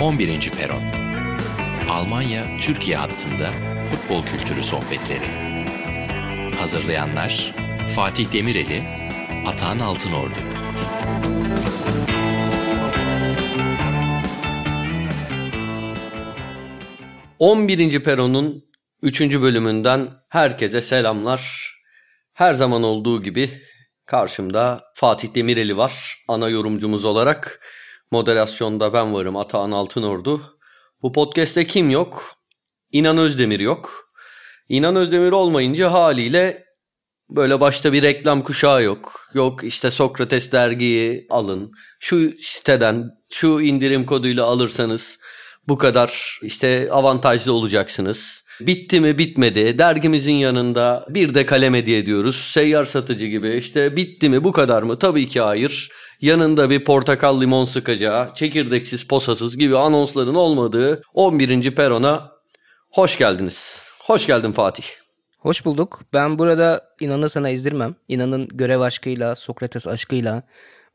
11. Peron Almanya-Türkiye hattında futbol kültürü sohbetleri. Hazırlayanlar Fatih Demireli, Atahan Altınordu. On birinci Peron'un 3. bölümünden herkese selamlar. Her zaman olduğu gibi karşımda Fatih Demireli var ana yorumcumuz olarak. Moderasyonda ben varım Atahan Altınordu. Bu podcast'te kim yok? İnan Özdemir yok. İnan Özdemir olmayınca haliyle böyle başta bir reklam kuşağı yok. Yok işte Sokrates dergiyi alın. Şu siteden şu indirim koduyla alırsanız bu kadar işte avantajlı olacaksınız. Bitti mi bitmedi dergimizin yanında bir de kalem hediye ediyoruz. Seyyar satıcı gibi işte bitti mi bu kadar mı? Tabii ki hayır. Yanında bir portakal limon sıkacağı, çekirdeksiz posasız gibi anonsların olmadığı 11. perona hoş geldiniz. Hoş geldin Fatih. Hoş bulduk. Ben burada İnan'ı sana izdirmem. İnan'ın görev aşkıyla, Sokrates aşkıyla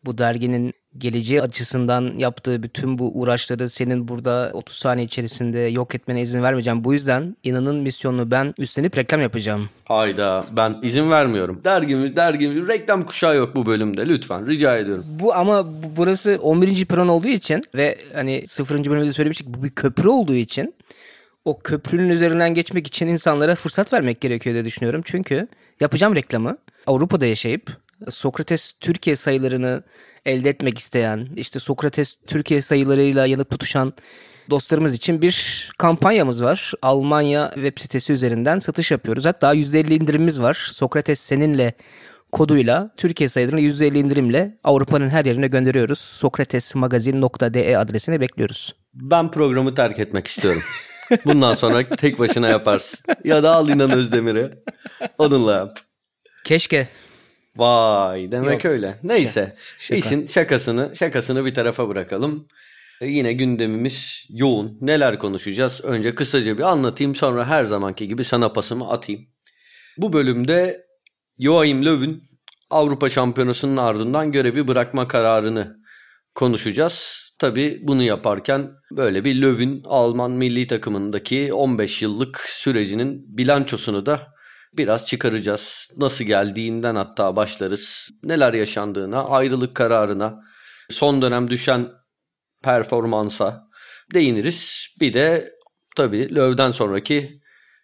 bu derginin geleceği açısından yaptığı bütün bu uğraşları senin burada 30 saniye içerisinde yok etmene izin vermeyeceğim. Bu yüzden inanın misyonunu ben üstlenip reklam yapacağım. Hayda ben izin vermiyorum. Dergimiz dergimiz reklam kuşağı yok bu bölümde lütfen rica ediyorum. Bu ama bu, burası 11. peron olduğu için ve hani 0. bölümde söylemiştik bu bir köprü olduğu için o köprünün üzerinden geçmek için insanlara fırsat vermek gerekiyor diye düşünüyorum. Çünkü yapacağım reklamı Avrupa'da yaşayıp Sokrates Türkiye sayılarını elde etmek isteyen, işte Sokrates Türkiye sayılarıyla yanıp tutuşan dostlarımız için bir kampanyamız var. Almanya web sitesi üzerinden satış yapıyoruz. Hatta %50 indirimimiz var. Sokrates seninle koduyla Türkiye sayılarını %50 indirimle Avrupa'nın her yerine gönderiyoruz. sokratesmagazin.de adresine bekliyoruz. Ben programı terk etmek istiyorum. Bundan sonra tek başına yaparsın. Ya da al İnan Özdemir'i. Onunla yap. Keşke. Vay demek Yok. öyle. Neyse. Şaka. işin şakasını şakasını bir tarafa bırakalım. E, yine gündemimiz yoğun. Neler konuşacağız? Önce kısaca bir anlatayım sonra her zamanki gibi sana pasımı atayım. Bu bölümde Joachim Löw'ün Avrupa Şampiyonası'nın ardından görevi bırakma kararını konuşacağız. Tabii bunu yaparken böyle bir Löw'ün Alman milli takımındaki 15 yıllık sürecinin bilançosunu da biraz çıkaracağız. Nasıl geldiğinden hatta başlarız. Neler yaşandığına, ayrılık kararına, son dönem düşen performansa değiniriz. Bir de tabii Löw'den sonraki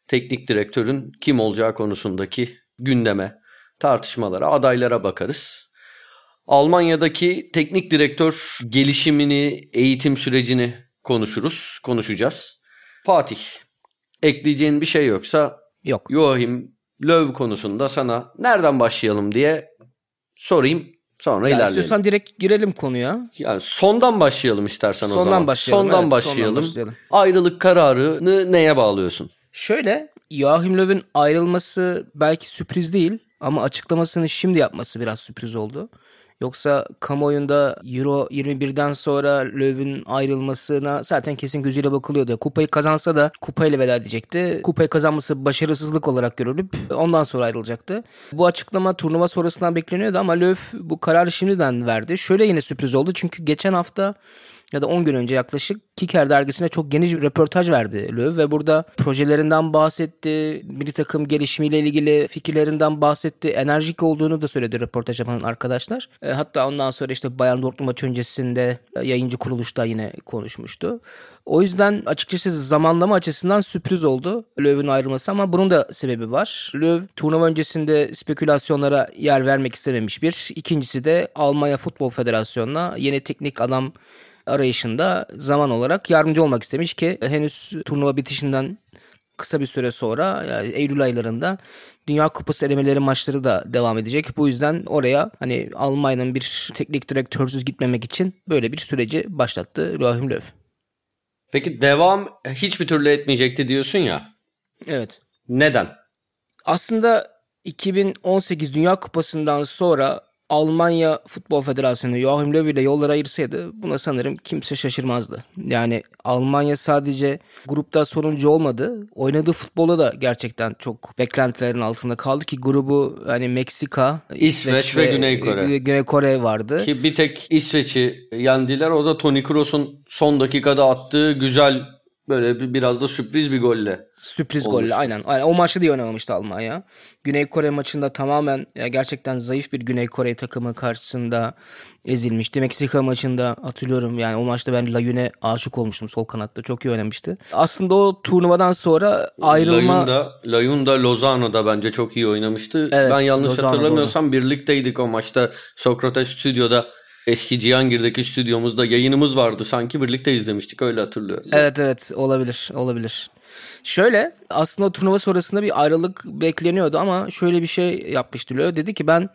teknik direktörün kim olacağı konusundaki gündeme, tartışmalara, adaylara bakarız. Almanya'daki teknik direktör gelişimini, eğitim sürecini konuşuruz, konuşacağız. Fatih, ekleyeceğin bir şey yoksa Yok. Joachim Löw konusunda sana nereden başlayalım diye sorayım. Sonra Ya ilerleyelim. istiyorsan direkt girelim konuya. Yani sondan başlayalım istersen o Sondan zaman. başlayalım, Sondan evet, başlayalım. sondan başlayalım. Ayrılık kararını neye bağlıyorsun? Şöyle Joachim Löw'ün ayrılması belki sürpriz değil ama açıklamasını şimdi yapması biraz sürpriz oldu. Yoksa kamuoyunda Euro 21'den sonra Löw'ün ayrılmasına zaten kesin gözüyle bakılıyordu. Kupayı kazansa da kupayla veda edecekti. Kupayı kazanması başarısızlık olarak görülüp ondan sonra ayrılacaktı. Bu açıklama turnuva sonrasından bekleniyordu ama Löw bu kararı şimdiden verdi. Şöyle yine sürpriz oldu çünkü geçen hafta ya da 10 gün önce yaklaşık Kicker dergisine çok geniş bir röportaj verdi Löw ve burada projelerinden bahsetti, milli takım gelişimiyle ilgili fikirlerinden bahsetti, enerjik olduğunu da söyledi röportaj yapan arkadaşlar. E, hatta ondan sonra işte Bayern Dortmund maçı öncesinde e, yayıncı kuruluşta yine konuşmuştu. O yüzden açıkçası zamanlama açısından sürpriz oldu Löw'ün ayrılması ama bunun da sebebi var. Löw turnuva öncesinde spekülasyonlara yer vermek istememiş bir. İkincisi de Almanya Futbol Federasyonu'na yeni teknik adam arayışında zaman olarak yardımcı olmak istemiş ki henüz turnuva bitişinden kısa bir süre sonra yani Eylül aylarında Dünya Kupası elemeleri maçları da devam edecek. Bu yüzden oraya hani Almanya'nın bir teknik direktörsüz gitmemek için böyle bir süreci başlattı Joachim Löw. Peki devam hiçbir türlü etmeyecekti diyorsun ya. Evet. Neden? Aslında 2018 Dünya Kupası'ndan sonra Almanya Futbol Federasyonu Joachim Löw ile yolları ayırsaydı buna sanırım kimse şaşırmazdı. Yani Almanya sadece grupta sonuncu olmadı. Oynadığı futbola da gerçekten çok beklentilerin altında kaldı ki grubu hani Meksika, İsveç ve Güney Kore. Güney Kore vardı. Ki bir tek İsveç'i yendiler. O da Toni Kroos'un son dakikada attığı güzel böyle bir, biraz da sürpriz bir golle. Sürpriz olmuştu. golle aynen. aynen. O maçta da iyi oynamamıştı Almanya. Güney Kore maçında tamamen ya gerçekten zayıf bir Güney Kore takımı karşısında ezilmişti. Meksika maçında hatırlıyorum yani o maçta ben Layun'e aşık olmuştum sol kanatta. Çok iyi oynamıştı. Aslında o turnuvadan sonra ayrılma... Layun da, Layun da Lozano'da bence çok iyi oynamıştı. Evet, ben yanlış Lozano hatırlamıyorsam birlikteydik o maçta. Sokrates stüdyoda eski Cihangir'deki stüdyomuzda yayınımız vardı. Sanki birlikte izlemiştik öyle hatırlıyorum. Evet evet olabilir olabilir. Şöyle aslında turnuva sonrasında bir ayrılık bekleniyordu ama şöyle bir şey yapmıştı Löw. Dedi ki ben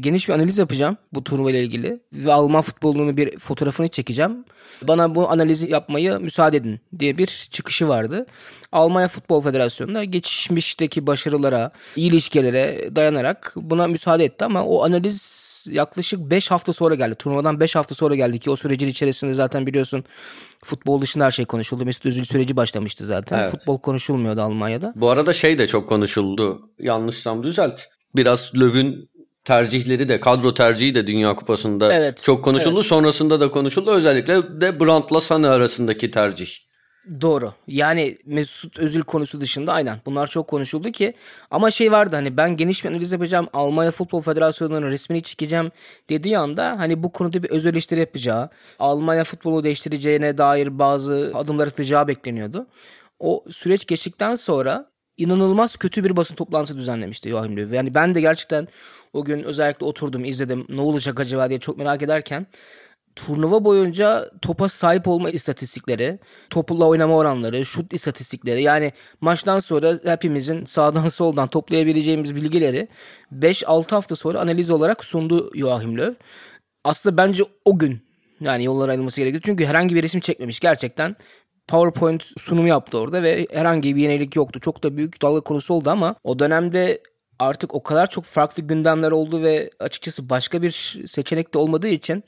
geniş bir analiz yapacağım bu turnuva ile ilgili ve Alman futbolunun bir fotoğrafını çekeceğim. Bana bu analizi yapmayı müsaade edin diye bir çıkışı vardı. Almanya Futbol Federasyonu'na geçmişteki başarılara, iyi ilişkilere dayanarak buna müsaade etti ama o analiz yaklaşık 5 hafta sonra geldi. Turnuvadan 5 hafta sonra geldi ki o sürecin içerisinde zaten biliyorsun futbol dışında her şey konuşuldu. Mesut Özil süreci başlamıştı zaten. Evet. Futbol konuşulmuyordu Almanya'da. Bu arada şey de çok konuşuldu. Yanlışsam düzelt. Biraz Löw'ün tercihleri de kadro tercihi de Dünya Kupası'nda Evet, çok konuşuldu. Sonrasında da konuşuldu. Özellikle de Brandt'la Sané arasındaki tercih. Doğru. Yani Mesut Özil konusu dışında aynen. Bunlar çok konuşuldu ki ama şey vardı hani ben geniş bir analiz yapacağım. Almanya Futbol Federasyonu'nun resmini çekeceğim dediği anda hani bu konuda bir öz eleştiri yapacağı, Almanya futbolu değiştireceğine dair bazı adımlar atacağı bekleniyordu. O süreç geçtikten sonra inanılmaz kötü bir basın toplantısı düzenlemişti Joachim Löw. Yani ben de gerçekten o gün özellikle oturdum izledim ne olacak acaba diye çok merak ederken turnuva boyunca topa sahip olma istatistikleri, topla oynama oranları, şut istatistikleri yani maçtan sonra hepimizin sağdan soldan toplayabileceğimiz bilgileri 5-6 hafta sonra analiz olarak sundu Joachim Löw. Aslında bence o gün yani yollar ayrılması gerekiyor. Çünkü herhangi bir resim çekmemiş. Gerçekten PowerPoint sunumu yaptı orada ve herhangi bir yenilik yoktu. Çok da büyük dalga konusu oldu ama o dönemde artık o kadar çok farklı gündemler oldu ve açıkçası başka bir seçenek de olmadığı için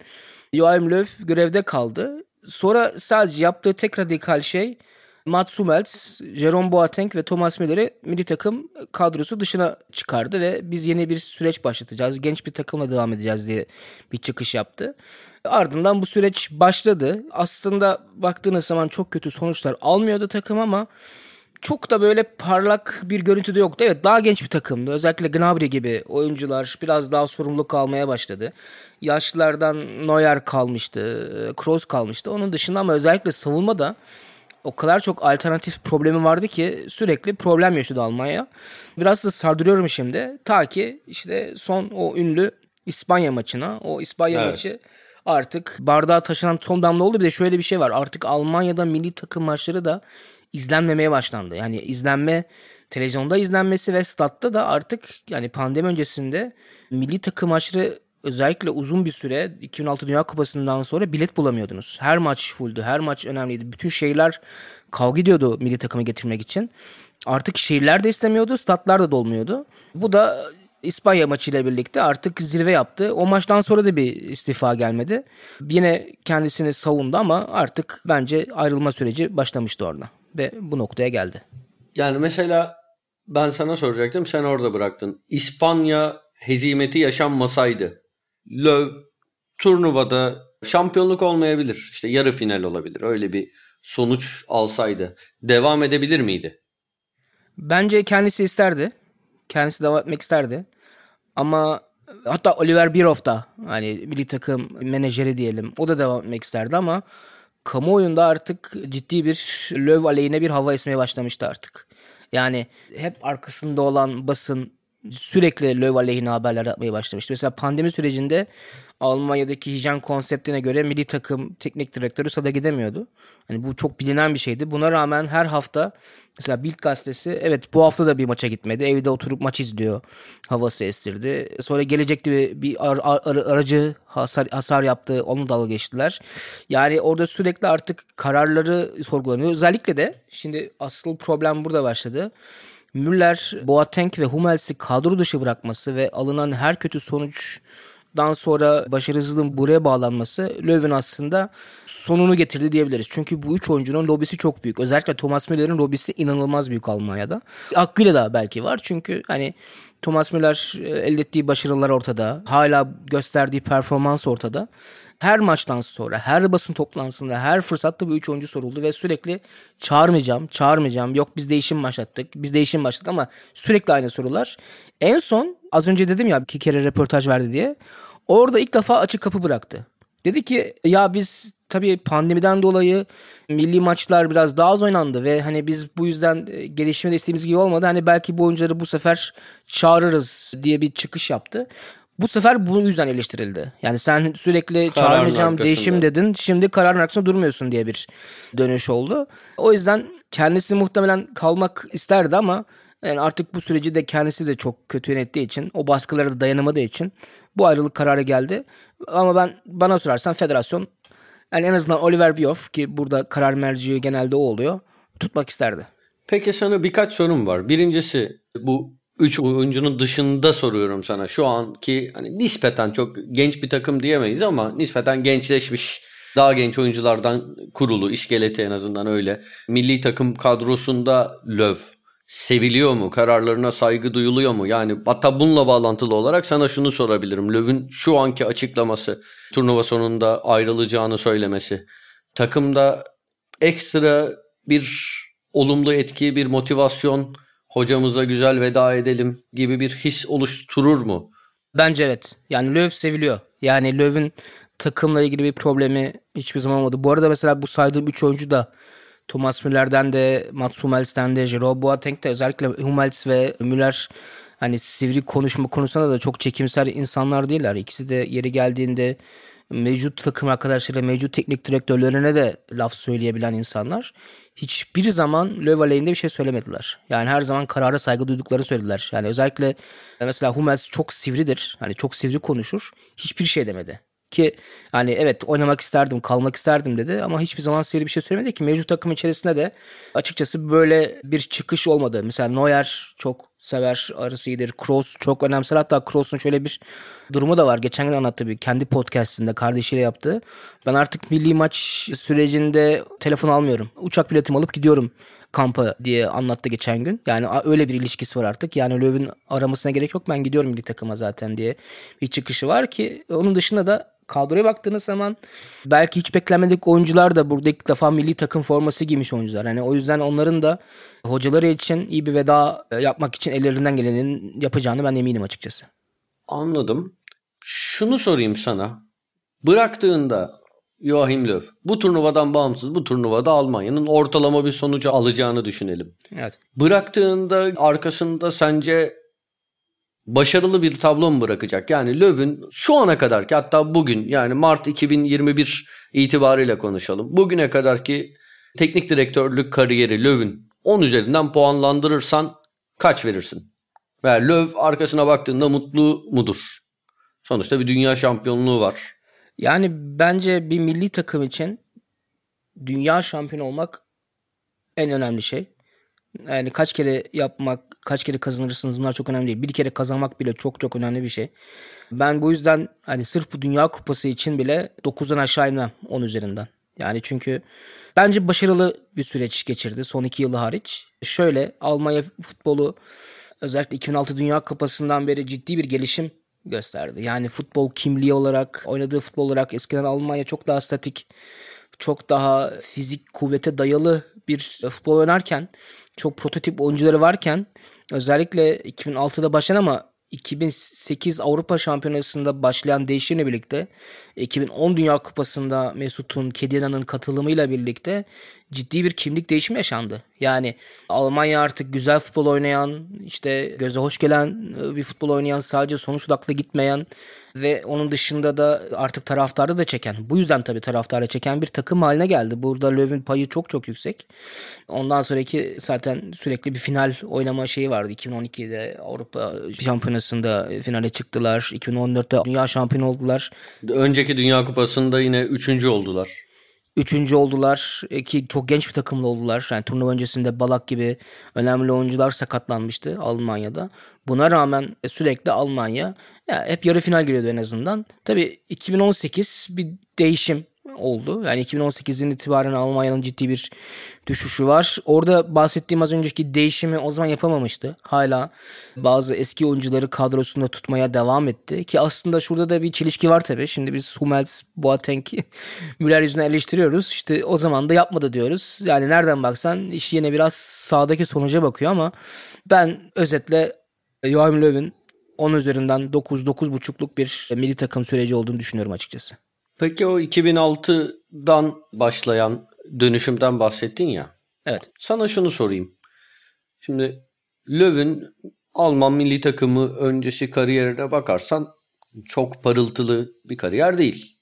Joachim Löw görevde kaldı. Sonra sadece yaptığı tek radikal şey Mats Hummels, Jerome Boateng ve Thomas Müller'i milli takım kadrosu dışına çıkardı ve biz yeni bir süreç başlatacağız. Genç bir takımla devam edeceğiz diye bir çıkış yaptı. Ardından bu süreç başladı. Aslında baktığınız zaman çok kötü sonuçlar almıyordu takım ama çok da böyle parlak bir görüntü de yoktu. Evet daha genç bir takımdı. Özellikle Gnabry gibi oyuncular biraz daha sorumluluk almaya başladı. Yaşlılardan Neuer kalmıştı, Kroos kalmıştı. Onun dışında ama özellikle savunmada o kadar çok alternatif problemi vardı ki sürekli problem yaşadı Almanya. Biraz da sardırıyorum şimdi. Ta ki işte son o ünlü İspanya maçına. O İspanya Evet. maçı artık bardağa taşınan son damla oldu. Bir de şöyle bir şey var. Artık Almanya'da milli takım maçları da izlenmemeye başlandı. Yani izlenme televizyonda izlenmesi ve statta da artık yani pandemi öncesinde milli takım maçları özellikle uzun bir süre 2006 Dünya Kupası'ndan sonra bilet bulamıyordunuz. Her maç fulldü. Her maç önemliydi. Bütün şehirler kavga ediyordu milli takımı getirmek için. Artık şehirler de istemiyordu, statlar da dolmuyordu. Bu da İspanya maçıyla birlikte artık zirve yaptı. O maçtan sonra da bir istifa gelmedi. Yine kendisini savundu ama artık bence ayrılma süreci başlamıştı orada. Ve bu noktaya geldi. Yani mesela ben sana soracaktım sen orada bıraktın. İspanya hezimeti yaşanmasaydı Löw turnuvada şampiyonluk olmayabilir. İşte yarı final olabilir. Öyle bir sonuç alsaydı devam edebilir miydi? Bence kendisi isterdi. Kendisi devam etmek isterdi. Ama hatta Oliver Bierhoff da hani milli takım menajeri diyelim. O da devam etmek isterdi ama kamuoyunda artık ciddi bir löv aleyhine bir hava esmeye başlamıştı artık. Yani hep arkasında olan basın sürekli löv aleyhine haberler yapmaya başlamıştı. Mesela pandemi sürecinde Almanya'daki hijyen konseptine göre milli takım teknik direktörü sada gidemiyordu. Hani bu çok bilinen bir şeydi. Buna rağmen her hafta mesela Bild gazetesi evet bu hafta da bir maça gitmedi. Evde oturup maç izliyor. Havası estirdi. Sonra gelecekti bir, bir ar- ar- aracı hasar, hasar yaptı. Onu dalga geçtiler. Yani orada sürekli artık kararları sorgulanıyor. Özellikle de şimdi asıl problem burada başladı. Müller, Boateng ve Hummels'i kadro dışı bırakması ve alınan her kötü sonuç maçtan sonra başarısızlığın buraya bağlanması Löw'ün aslında sonunu getirdi diyebiliriz. Çünkü bu üç oyuncunun lobisi çok büyük. Özellikle Thomas Müller'in lobisi inanılmaz büyük Almanya'da. Hakkıyla da belki var. Çünkü hani Thomas Müller e, elde ettiği başarılar ortada. Hala gösterdiği performans ortada. Her maçtan sonra, her basın toplantısında, her fırsatta bu üç oyuncu soruldu ve sürekli çağırmayacağım, çağırmayacağım. Yok biz değişim başlattık, biz değişim başlattık ama sürekli aynı sorular. En son az önce dedim ya iki kere röportaj verdi diye. Orada ilk defa açık kapı bıraktı. Dedi ki ya biz tabii pandemiden dolayı milli maçlar biraz daha az oynandı ve hani biz bu yüzden e, gelişme de istediğimiz gibi olmadı. Hani belki bu oyuncuları bu sefer çağırırız diye bir çıkış yaptı. Bu sefer bu yüzden eleştirildi. Yani sen sürekli Kararın çağırmayacağım arkasında. değişim dedin. Şimdi kararın arkasında durmuyorsun diye bir dönüş oldu. O yüzden kendisi muhtemelen kalmak isterdi ama yani artık bu süreci de kendisi de çok kötü yönettiği için, o baskılara da dayanamadığı için bu ayrılık kararı geldi. Ama ben bana sorarsan federasyon yani en azından Oliver Bierhoff ki burada karar merci genelde o oluyor. Tutmak isterdi. Peki sana birkaç sorum var. Birincisi bu üç oyuncunun dışında soruyorum sana. Şu anki hani nispeten çok genç bir takım diyemeyiz ama nispeten gençleşmiş daha genç oyunculardan kurulu iskeleti en azından öyle. Milli takım kadrosunda Löw seviliyor mu? Kararlarına saygı duyuluyor mu? Yani hatta bununla bağlantılı olarak sana şunu sorabilirim. Löw'ün şu anki açıklaması, turnuva sonunda ayrılacağını söylemesi. Takımda ekstra bir olumlu etki, bir motivasyon, hocamıza güzel veda edelim gibi bir his oluşturur mu? Bence evet. Yani Löw seviliyor. Yani Löw'ün takımla ilgili bir problemi hiçbir zaman olmadı. Bu arada mesela bu saydığım 3 oyuncu da Thomas Müller'den de Mats Hummels'ten de Jerome Boateng de özellikle Hummels ve Müller hani sivri konuşma konusunda da çok çekimser insanlar değiller. İkisi de yeri geldiğinde mevcut takım arkadaşları, mevcut teknik direktörlerine de laf söyleyebilen insanlar. Hiçbir zaman Löw aleyhinde bir şey söylemediler. Yani her zaman karara saygı duydukları söylediler. Yani özellikle mesela Hummels çok sivridir. Hani çok sivri konuşur. Hiçbir şey demedi. Ki hani evet oynamak isterdim, kalmak isterdim dedi ama hiçbir zaman sivri bir şey söylemedi ki mevcut takım içerisinde de açıkçası böyle bir çıkış olmadı. Mesela Neuer çok sever arası iyidir. Kroos çok önemser. Hatta Kroos'un şöyle bir durumu da var. Geçen gün anlattı bir kendi podcastinde kardeşiyle yaptığı. Ben artık milli maç sürecinde telefon almıyorum. Uçak biletimi alıp gidiyorum kampa diye anlattı geçen gün. Yani öyle bir ilişkisi var artık. Yani Löw'ün aramasına gerek yok. Ben gidiyorum milli takıma zaten diye bir çıkışı var ki onun dışında da kadroya baktığınız zaman belki hiç beklenmedik oyuncular da burada ilk defa milli takım forması giymiş oyuncular. Yani o yüzden onların da hocaları için iyi bir veda yapmak için ellerinden gelenin yapacağını ben eminim açıkçası. Anladım. Şunu sorayım sana. Bıraktığında Joachim Löw bu turnuvadan bağımsız bu turnuvada Almanya'nın ortalama bir sonucu alacağını düşünelim. Evet. Bıraktığında arkasında sence başarılı bir tablo mu bırakacak? Yani Löw'ün şu ana kadar ki hatta bugün yani Mart 2021 itibariyle konuşalım. Bugüne kadar ki teknik direktörlük kariyeri Löw'ün 10 üzerinden puanlandırırsan kaç verirsin? Veya Löw arkasına baktığında mutlu mudur? Sonuçta bir dünya şampiyonluğu var. Yani bence bir milli takım için dünya şampiyonu olmak en önemli şey. Yani kaç kere yapmak, kaç kere kazanırsınız bunlar çok önemli değil. Bir kere kazanmak bile çok çok önemli bir şey. Ben bu yüzden hani sırf bu Dünya Kupası için bile 9'dan aşağı inmem 10 üzerinden. Yani çünkü bence başarılı bir süreç geçirdi son iki yılı hariç. Şöyle Almanya futbolu özellikle 2006 Dünya Kupası'ndan beri ciddi bir gelişim gösterdi. Yani futbol kimliği olarak, oynadığı futbol olarak eskiden Almanya çok daha statik, çok daha fizik kuvvete dayalı bir futbol oynarken çok prototip oyuncuları varken özellikle 2006'da başlayan ama 2008 Avrupa Şampiyonası'nda başlayan değişimle birlikte 2010 Dünya Kupası'nda Mesut'un, Kedina'nın katılımıyla birlikte ciddi bir kimlik değişimi yaşandı. Yani Almanya artık güzel futbol oynayan, işte göze hoş gelen bir futbol oynayan, sadece sonuç odaklı gitmeyen ve onun dışında da artık taraftarı da çeken. Bu yüzden tabii taraftarı çeken bir takım haline geldi. Burada Löw'ün payı çok çok yüksek. Ondan sonraki zaten sürekli bir final oynama şeyi vardı. 2012'de Avrupa Şampiyonası'nda finale çıktılar. 2014'te dünya şampiyonu oldular. Önceki Dünya Kupası'nda yine üçüncü oldular. Üçüncü oldular ki çok genç bir takımla oldular. Yani turnuva öncesinde Balak gibi önemli oyuncular sakatlanmıştı Almanya'da. Buna rağmen sürekli Almanya ya hep yarı final geliyordu en azından. Tabii 2018 bir değişim oldu. Yani 2018'in itibaren Almanya'nın ciddi bir düşüşü var. Orada bahsettiğim az önceki değişimi o zaman yapamamıştı. Hala bazı eski oyuncuları kadrosunda tutmaya devam etti. Ki aslında şurada da bir çelişki var tabii. Şimdi biz Hummels, Boateng, Müller yüzüne eleştiriyoruz. İşte o zaman da yapmadı diyoruz. Yani nereden baksan iş yine biraz sağdaki sonuca bakıyor ama ben özetle Joachim Löw'ün 10 üzerinden 9-9.5'luk bir milli takım süreci olduğunu düşünüyorum açıkçası. Peki o 2006'dan başlayan dönüşümden bahsettin ya. Evet. Sana şunu sorayım. Şimdi Löw'ün Alman milli takımı öncesi kariyerine bakarsan çok parıltılı bir kariyer değil.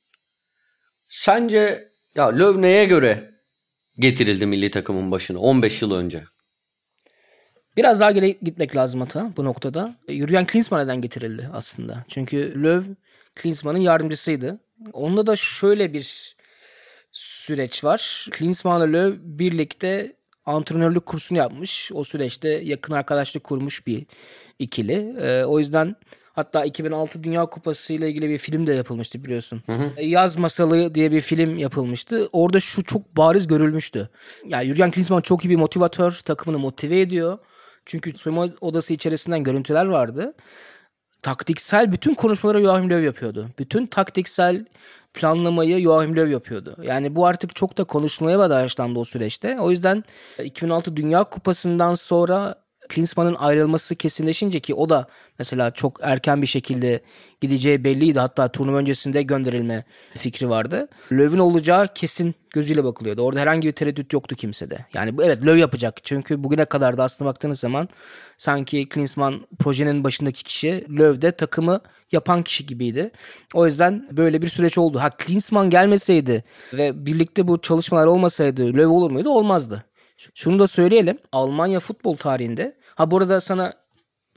Sence ya Löw neye göre getirildi milli takımın başına 15 yıl önce? Biraz daha geri gitmek lazım hata bu noktada. Jürgen Klinsmann neden getirildi aslında? Çünkü Löw Klinsmann'ın yardımcısıydı. Onda da şöyle bir süreç var. Klinsmann'la Löw birlikte antrenörlük kursunu yapmış. O süreçte yakın arkadaşlık kurmuş bir ikili. Ee, o yüzden hatta 2006 Dünya Kupası ile ilgili bir film de yapılmıştı biliyorsun. Hı hı. Ee, Yaz Masalı diye bir film yapılmıştı. Orada şu çok bariz görülmüştü. Ya yani Jurgen Klinsmann çok iyi bir motivatör, takımını motive ediyor. Çünkü soyunma odası içerisinden görüntüler vardı taktiksel bütün konuşmaları Joachim Löw yapıyordu. Bütün taktiksel planlamayı Joachim Löw yapıyordu. Yani bu artık çok da konuşmaya başlandı o süreçte. O yüzden 2006 Dünya Kupası'ndan sonra Klinsmann'ın ayrılması kesinleşince ki o da mesela çok erken bir şekilde gideceği belliydi. Hatta turnuva öncesinde gönderilme fikri vardı. Löw'ün olacağı kesin gözüyle bakılıyordu. Orada herhangi bir tereddüt yoktu kimsede. Yani evet Löw yapacak. Çünkü bugüne kadar da aslında baktığınız zaman sanki Klinsmann projenin başındaki kişi Löw de takımı yapan kişi gibiydi. O yüzden böyle bir süreç oldu. Ha Klinsmann gelmeseydi ve birlikte bu çalışmalar olmasaydı Löw olur muydu? Olmazdı. Şunu da söyleyelim. Almanya futbol tarihinde ha burada sana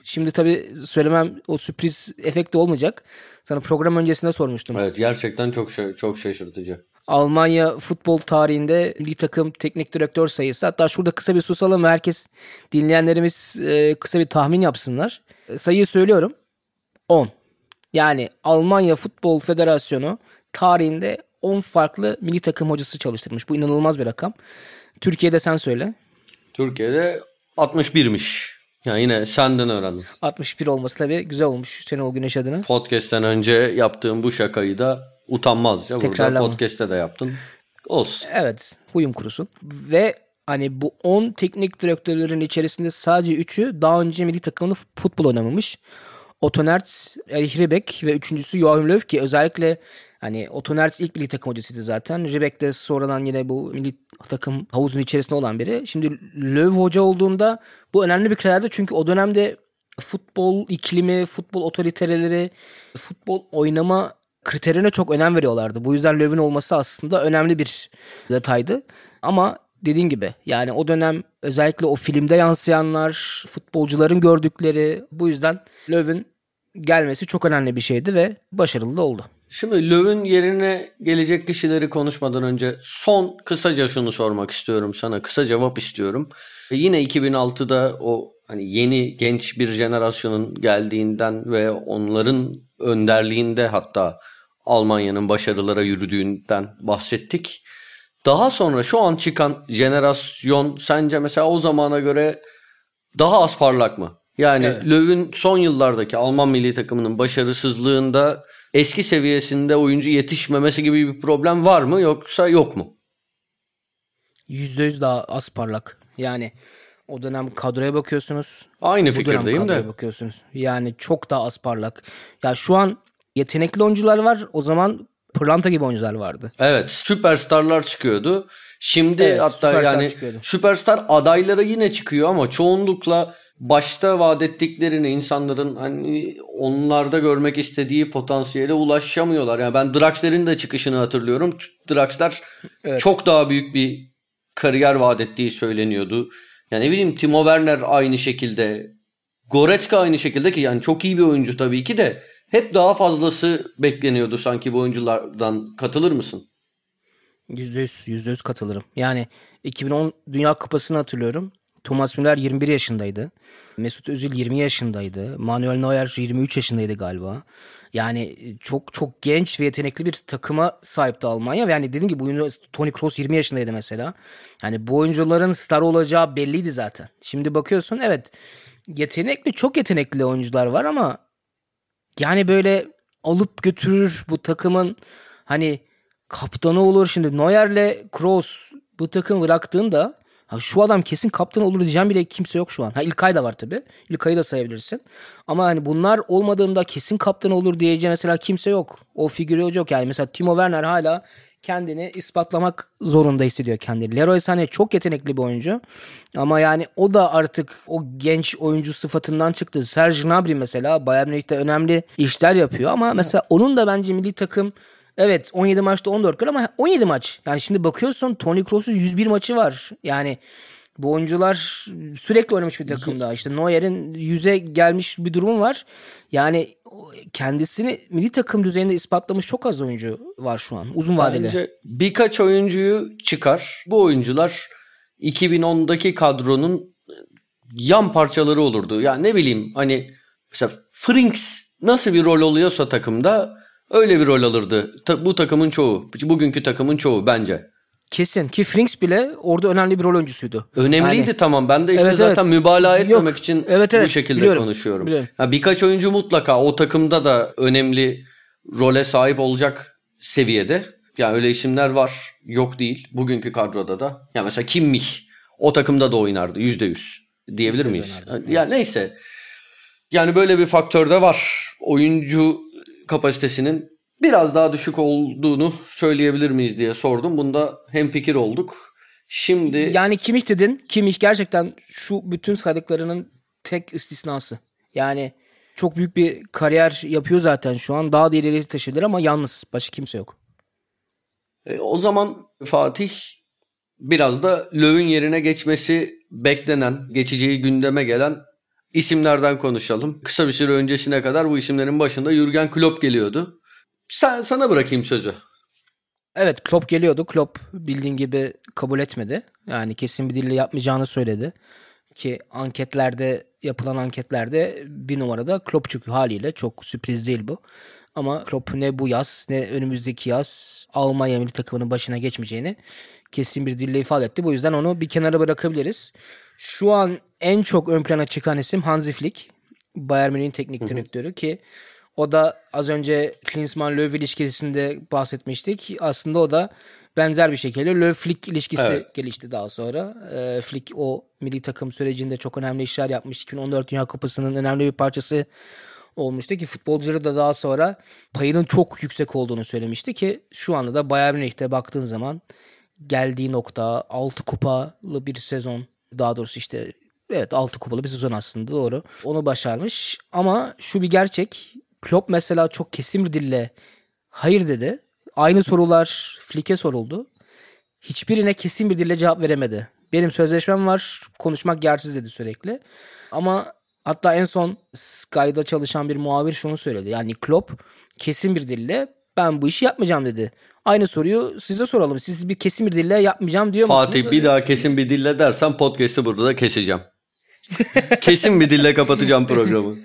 şimdi tabii söylemem o sürpriz efekti olmayacak. Sana program öncesinde sormuştum. Evet gerçekten çok çok şaşırtıcı. Almanya futbol tarihinde bir takım teknik direktör sayısı. Hatta şurada kısa bir susalım ve herkes dinleyenlerimiz e, kısa bir tahmin yapsınlar. E, sayıyı söylüyorum. 10. Yani Almanya Futbol Federasyonu tarihinde 10 farklı milli takım hocası çalıştırmış. Bu inanılmaz bir rakam. Türkiye'de sen söyle. Türkiye'de 61'miş. Yani yine senden öğrendim. 61 olması tabii güzel olmuş Şenol Güneş adına. Podcast'ten önce yaptığım bu şakayı da utanmazca burada podcast'te de yaptın. Olsun. Evet. Huyum kurusun. Ve hani bu 10 teknik direktörlerin içerisinde sadece 3'ü daha önce milli takımında futbol oynamamış. Otto Nerz, Erich Ribbeck ve üçüncüsü Joachim Löw ki özellikle Hani Otto Nerz ilk milli takım hocasıydı zaten. Ribek de sonradan yine bu milli takım havuzun içerisinde olan biri. Şimdi Löw hoca olduğunda bu önemli bir karardı. Çünkü o dönemde futbol iklimi, futbol otoriteleri, futbol oynama kriterine çok önem veriyorlardı. Bu yüzden Löw'ün olması aslında önemli bir detaydı. Ama dediğin gibi yani o dönem özellikle o filmde yansıyanlar, futbolcuların gördükleri bu yüzden Löw'ün gelmesi çok önemli bir şeydi ve başarılı da oldu. Şimdi Löw'ün yerine gelecek kişileri konuşmadan önce son kısaca şunu sormak istiyorum sana. Kısa cevap istiyorum. E yine 2006'da o hani yeni genç bir jenerasyonun geldiğinden ve onların önderliğinde hatta Almanya'nın başarılara yürüdüğünden bahsettik. Daha sonra şu an çıkan jenerasyon sence mesela o zamana göre daha az parlak mı? Yani evet. Löw'ün son yıllardaki Alman milli takımının başarısızlığında eski seviyesinde oyuncu yetişmemesi gibi bir problem var mı yoksa yok mu? %100 daha az parlak. Yani o dönem kadroya bakıyorsunuz. Aynı bu fikirdeyim dönem de. bakıyorsunuz. Yani çok daha az parlak. Ya şu an yetenekli oyuncular var. O zaman pırlanta gibi oyuncular vardı. Evet, süperstarlar çıkıyordu. Şimdi evet, hatta süperstar yani çıkıyordu. süperstar adayları yine çıkıyor ama çoğunlukla başta vaat ettiklerini insanların hani onlarda görmek istediği potansiyele ulaşamıyorlar. Yani ben Draxler'in de çıkışını hatırlıyorum. Draxler evet. çok daha büyük bir kariyer vaat ettiği söyleniyordu. Yani ne bileyim Timo Werner aynı şekilde. Goretzka aynı şekilde ki yani çok iyi bir oyuncu tabii ki de hep daha fazlası bekleniyordu sanki bu oyunculardan. Katılır mısın? %100, %100 katılırım. Yani 2010 Dünya Kupası'nı hatırlıyorum. Thomas Müller 21 yaşındaydı. Mesut Özil 20 yaşındaydı. Manuel Neuer 23 yaşındaydı galiba. Yani çok çok genç ve yetenekli bir takıma sahipti Almanya. Yani dediğim gibi oyuncu Toni Kroos 20 yaşındaydı mesela. Yani bu oyuncuların star olacağı belliydi zaten. Şimdi bakıyorsun evet yetenekli çok yetenekli oyuncular var ama yani böyle alıp götürür bu takımın hani kaptanı olur. Şimdi Neuer'le Kroos bu takım bıraktığında Ha şu adam kesin kaptan olur diyeceğim bile kimse yok şu an. Ha İlkay da var tabii. İlkay'ı da sayabilirsin. Ama hani bunlar olmadığında kesin kaptan olur diyeceğim mesela kimse yok. O figürü yok yani. Mesela Timo Werner hala kendini ispatlamak zorunda hissediyor kendini. Leroy Sané çok yetenekli bir oyuncu. Ama yani o da artık o genç oyuncu sıfatından çıktı. Serge Gnabry mesela Bayern Münih'te önemli işler yapıyor ama mesela onun da bence milli takım Evet 17 maçta 14 gol ama 17 maç. Yani şimdi bakıyorsun Toni Kroos'un 101 maçı var. Yani bu oyuncular sürekli oynamış bir takımda. İşte Neuer'in yüze gelmiş bir durum var. Yani kendisini milli takım düzeyinde ispatlamış çok az oyuncu var şu an uzun vadeli. Bence birkaç oyuncuyu çıkar. Bu oyuncular 2010'daki kadronun yan parçaları olurdu. Yani ne bileyim hani mesela Frings nasıl bir rol oluyorsa takımda Öyle bir rol alırdı. Ta, bu takımın çoğu. Bugünkü takımın çoğu bence. Kesin ki Frings bile orada önemli bir rol oyuncusuydu. Önemliydi yani, tamam. Ben de işte evet, zaten evet. mübalağa etmemek Yok. için evet, evet. bu şekilde biliyorum, konuşuyorum. Biliyorum. Ha, birkaç oyuncu mutlaka o takımda da önemli role sahip olacak seviyede. Yani öyle isimler var. Yok değil. Bugünkü kadroda da. Ya mesela Kimmich o takımda da oynardı %100 diyebilir miyiz? Oynardı, ya evet. neyse. Yani böyle bir faktör de var. Oyuncu kapasitesinin biraz daha düşük olduğunu söyleyebilir miyiz diye sordum. Bunda hem fikir olduk. Şimdi yani Kimih dedin. Kimih gerçekten şu bütün saydıklarının tek istisnası. Yani çok büyük bir kariyer yapıyor zaten şu an. Daha da ileri taşıdır ama yalnız. Başka kimse yok. E, o zaman Fatih biraz da Löw'ün yerine geçmesi beklenen, geçeceği gündeme gelen isimlerden konuşalım. Kısa bir süre öncesine kadar bu isimlerin başında Jurgen Klopp geliyordu. Sen, sana bırakayım sözü. Evet Klopp geliyordu. Klopp bildiğin gibi kabul etmedi. Yani kesin bir dille yapmayacağını söyledi. Ki anketlerde yapılan anketlerde bir numarada Klopp çıkıyor haliyle. Çok sürpriz değil bu. Ama Klopp ne bu yaz ne önümüzdeki yaz Almanya milli takımının başına geçmeyeceğini kesin bir dille ifade etti. Bu yüzden onu bir kenara bırakabiliriz. Şu an en çok ön plana çıkan isim Hansi Flick. Bayern Münih'in teknik direktörü ki o da az önce Klinsmann-Löw ilişkisinde bahsetmiştik. Aslında o da benzer bir şekilde Löw-Flick ilişkisi evet. gelişti daha sonra. E, Flick o milli takım sürecinde çok önemli işler yapmış. 2014 Dünya Kupası'nın önemli bir parçası olmuştu ki futbolcuları da daha sonra payının çok yüksek olduğunu söylemişti ki şu anda da Bayern Münih'te baktığın zaman geldiği nokta 6 kupalı bir sezon daha doğrusu işte evet 6 kupalı bir sezon aslında doğru. Onu başarmış ama şu bir gerçek. Klopp mesela çok kesin bir dille hayır dedi. Aynı sorular Flick'e soruldu. Hiçbirine kesin bir dille cevap veremedi. Benim sözleşmem var. Konuşmak yersiz dedi sürekli. Ama hatta en son Sky'da çalışan bir muhabir şunu söyledi. Yani Klopp kesin bir dille ben bu işi yapmayacağım dedi. Aynı soruyu size soralım. Siz bir kesin bir dille yapmayacağım diyor musunuz? Fatih bir daha kesin bir dille dersen podcast'ı burada da keseceğim. kesin bir dille kapatacağım programı.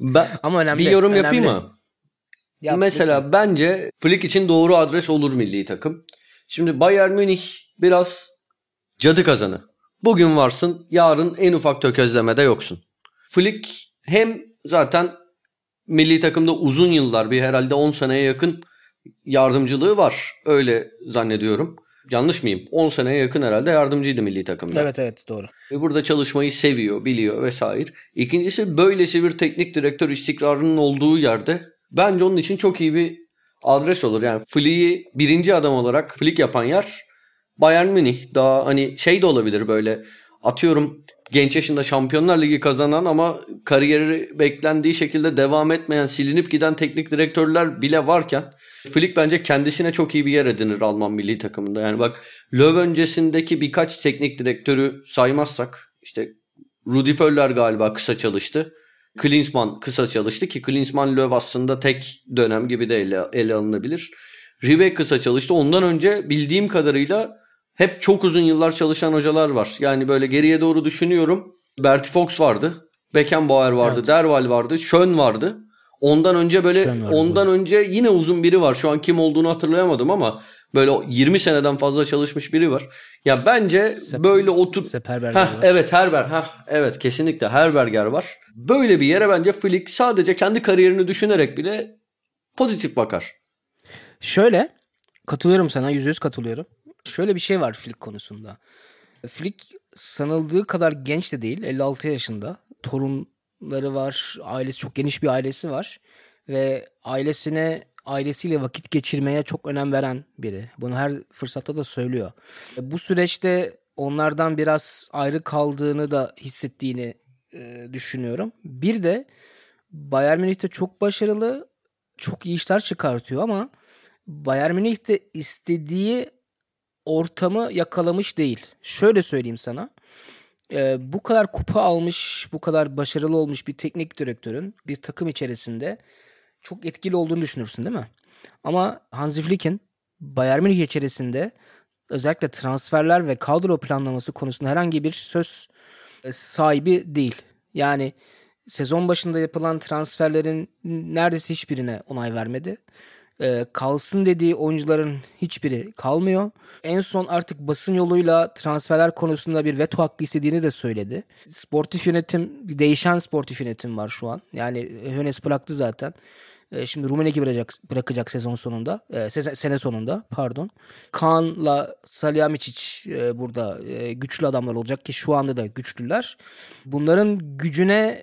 Ben Ama önemli, bir yorum önemli. yapayım mı? Yap, Mesela lütfen. bence Flick için doğru adres olur milli takım. Şimdi Bayern Münih biraz cadı kazanı. Bugün varsın, yarın en ufak tökezlemede yoksun. Flick hem zaten milli takımda uzun yıllar bir herhalde 10 seneye yakın yardımcılığı var. Öyle zannediyorum. Yanlış mıyım? 10 seneye yakın herhalde yardımcıydı milli takımda. Evet evet doğru. Ve burada çalışmayı seviyor, biliyor vesaire. İkincisi böylesi bir teknik direktör istikrarının olduğu yerde bence onun için çok iyi bir adres olur. Yani Flick'i birinci adam olarak Flick yapan yer Bayern Münih. Daha hani şey de olabilir böyle atıyorum genç yaşında Şampiyonlar Ligi kazanan ama kariyeri beklendiği şekilde devam etmeyen, silinip giden teknik direktörler bile varken Flick bence kendisine çok iyi bir yer edinir Alman milli takımında. Yani bak Löw öncesindeki birkaç teknik direktörü saymazsak işte Rudi Völler galiba kısa çalıştı. Klinsmann kısa çalıştı ki Klinsmann Löw aslında tek dönem gibi de ele, ele alınabilir. Ribek kısa çalıştı. Ondan önce bildiğim kadarıyla hep çok uzun yıllar çalışan hocalar var. Yani böyle geriye doğru düşünüyorum. Bertie Fox vardı. Beckenbauer vardı. Evet. Derval vardı. Schön vardı. Ondan önce böyle vardı, ondan önce yine uzun biri var. Şu an kim olduğunu hatırlayamadım ama böyle 20 seneden fazla çalışmış biri var. Ya bence Sep- böyle otur Seperberger Heh, var. evet Herber. Heh, evet kesinlikle Herberger var. Böyle bir yere bence Flick sadece kendi kariyerini düşünerek bile pozitif bakar. Şöyle katılıyorum sana yüzde yüz katılıyorum. Şöyle bir şey var Flick konusunda. Flick sanıldığı kadar genç de değil. 56 yaşında. Torunları var. Ailesi çok geniş bir ailesi var. Ve ailesine ailesiyle vakit geçirmeye çok önem veren biri. Bunu her fırsatta da söylüyor. Bu süreçte onlardan biraz ayrı kaldığını da hissettiğini e, düşünüyorum. Bir de Bayern Münih'te çok başarılı, çok iyi işler çıkartıyor ama Bayern Münih de istediği ortamı yakalamış değil. Şöyle söyleyeyim sana. Ee, bu kadar kupa almış, bu kadar başarılı olmuş bir teknik direktörün bir takım içerisinde çok etkili olduğunu düşünürsün değil mi? Ama Hansi Flick'in Bayern Münih içerisinde özellikle transferler ve kadro planlaması konusunda herhangi bir söz e, sahibi değil. Yani sezon başında yapılan transferlerin neredeyse hiçbirine onay vermedi. Ee, kalsın dediği oyuncuların hiçbiri kalmıyor. En son artık basın yoluyla transferler konusunda bir veto hakkı istediğini de söyledi. Sportif yönetim, değişen sportif yönetim var şu an. Yani Hönes bıraktı zaten. Ee, şimdi Rumeneki bırakacak, bırakacak sezon sonunda. Ee, seze- sene sonunda pardon. Kaan'la Salihamidzic e, burada e, güçlü adamlar olacak ki şu anda da güçlüler. Bunların gücüne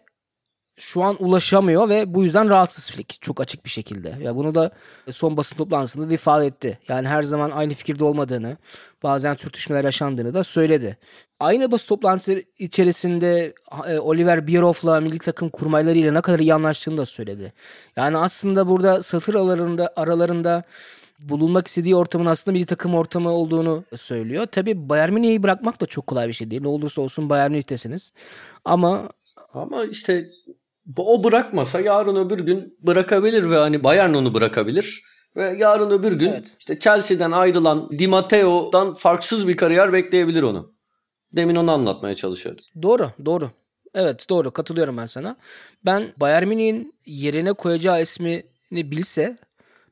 şu an ulaşamıyor ve bu yüzden rahatsız Flick çok açık bir şekilde. Ya bunu da son basın toplantısında da ifade etti. Yani her zaman aynı fikirde olmadığını, bazen sürtüşmeler yaşandığını da söyledi. Aynı basın toplantısı içerisinde e, Oliver Bierhoff'la milli takım kurmaylarıyla ne kadar iyi anlaştığını da söyledi. Yani aslında burada satır aralarında aralarında bulunmak istediği ortamın aslında milli takım ortamı olduğunu söylüyor. Tabii Bayern Münih'i bırakmak da çok kolay bir şey değil. Ne olursa olsun Bayern Münih'tesiniz. Ama Ama işte o bırakmasa yarın öbür gün bırakabilir ve hani Bayern onu bırakabilir. Ve yarın öbür gün Evet. işte Chelsea'den ayrılan Di Matteo'dan farksız bir kariyer bekleyebilir onu. Demin onu anlatmaya çalışıyordum. Doğru, doğru. Evet, doğru. Katılıyorum ben sana. Ben Bayern Münih'in yerine koyacağı ismini bilse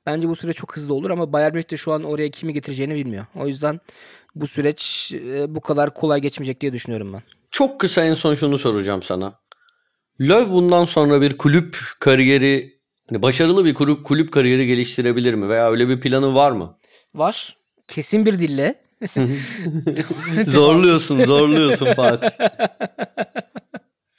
bence bu süreç çok hızlı olur ama Bayern Münih de şu an oraya kimi getireceğini bilmiyor. O yüzden bu süreç e, bu kadar kolay geçmeyecek diye düşünüyorum ben. Çok kısa en son şunu soracağım sana. Löw bundan sonra bir kulüp kariyeri, hani başarılı bir kulüp, kulüp kariyeri geliştirebilir mi? Veya öyle bir planı var mı? Var. Kesin bir dille. zorluyorsun, zorluyorsun Fatih.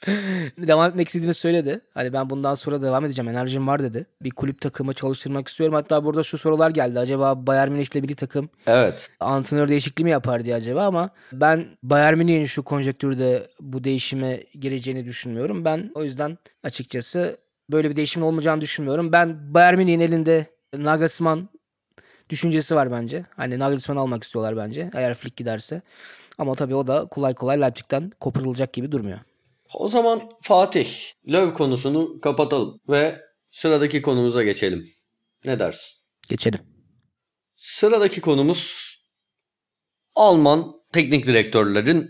devam etmek istediğini söyledi. Hani ben bundan sonra devam edeceğim. Enerjim var dedi. Bir kulüp takımı çalıştırmak istiyorum. Hatta burada şu sorular geldi. Acaba Bayern Münih'le bir takım Evet. antrenör değişikliği mi yapar diye acaba ama ben Bayern Münih'in şu konjektürde bu değişime gireceğini düşünmüyorum. Ben o yüzden açıkçası böyle bir değişimin olmayacağını düşünmüyorum. Ben Bayern Münih'in elinde Nagelsmann düşüncesi var bence. Hani Nagelsmann almak istiyorlar bence eğer Flick giderse. Ama tabii o da kolay kolay Leipzig'ten koparılacak gibi durmuyor. O zaman Fatih, Löw konusunu kapatalım ve sıradaki konumuza geçelim. Ne dersin? Geçelim. Sıradaki konumuz Alman teknik direktörlerin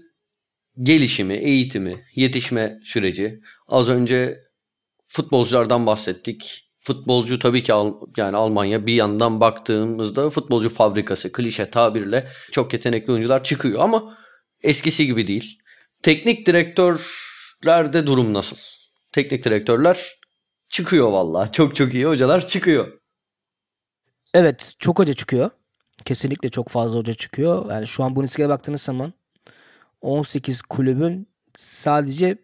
gelişimi, eğitimi, yetişme süreci. Az önce futbolculardan bahsettik. Futbolcu tabii ki yani Almanya bir yandan baktığımızda futbolcu fabrikası klişe tabirle çok yetenekli oyuncular çıkıyor ama eskisi gibi değil. Teknik direktörlerde durum nasıl? Teknik direktörler çıkıyor vallahi. Çok çok iyi hocalar çıkıyor. Evet çok hoca çıkıyor. Kesinlikle çok fazla hoca çıkıyor. Yani şu an Bundesliga'ya baktığınız zaman 18 kulübün sadece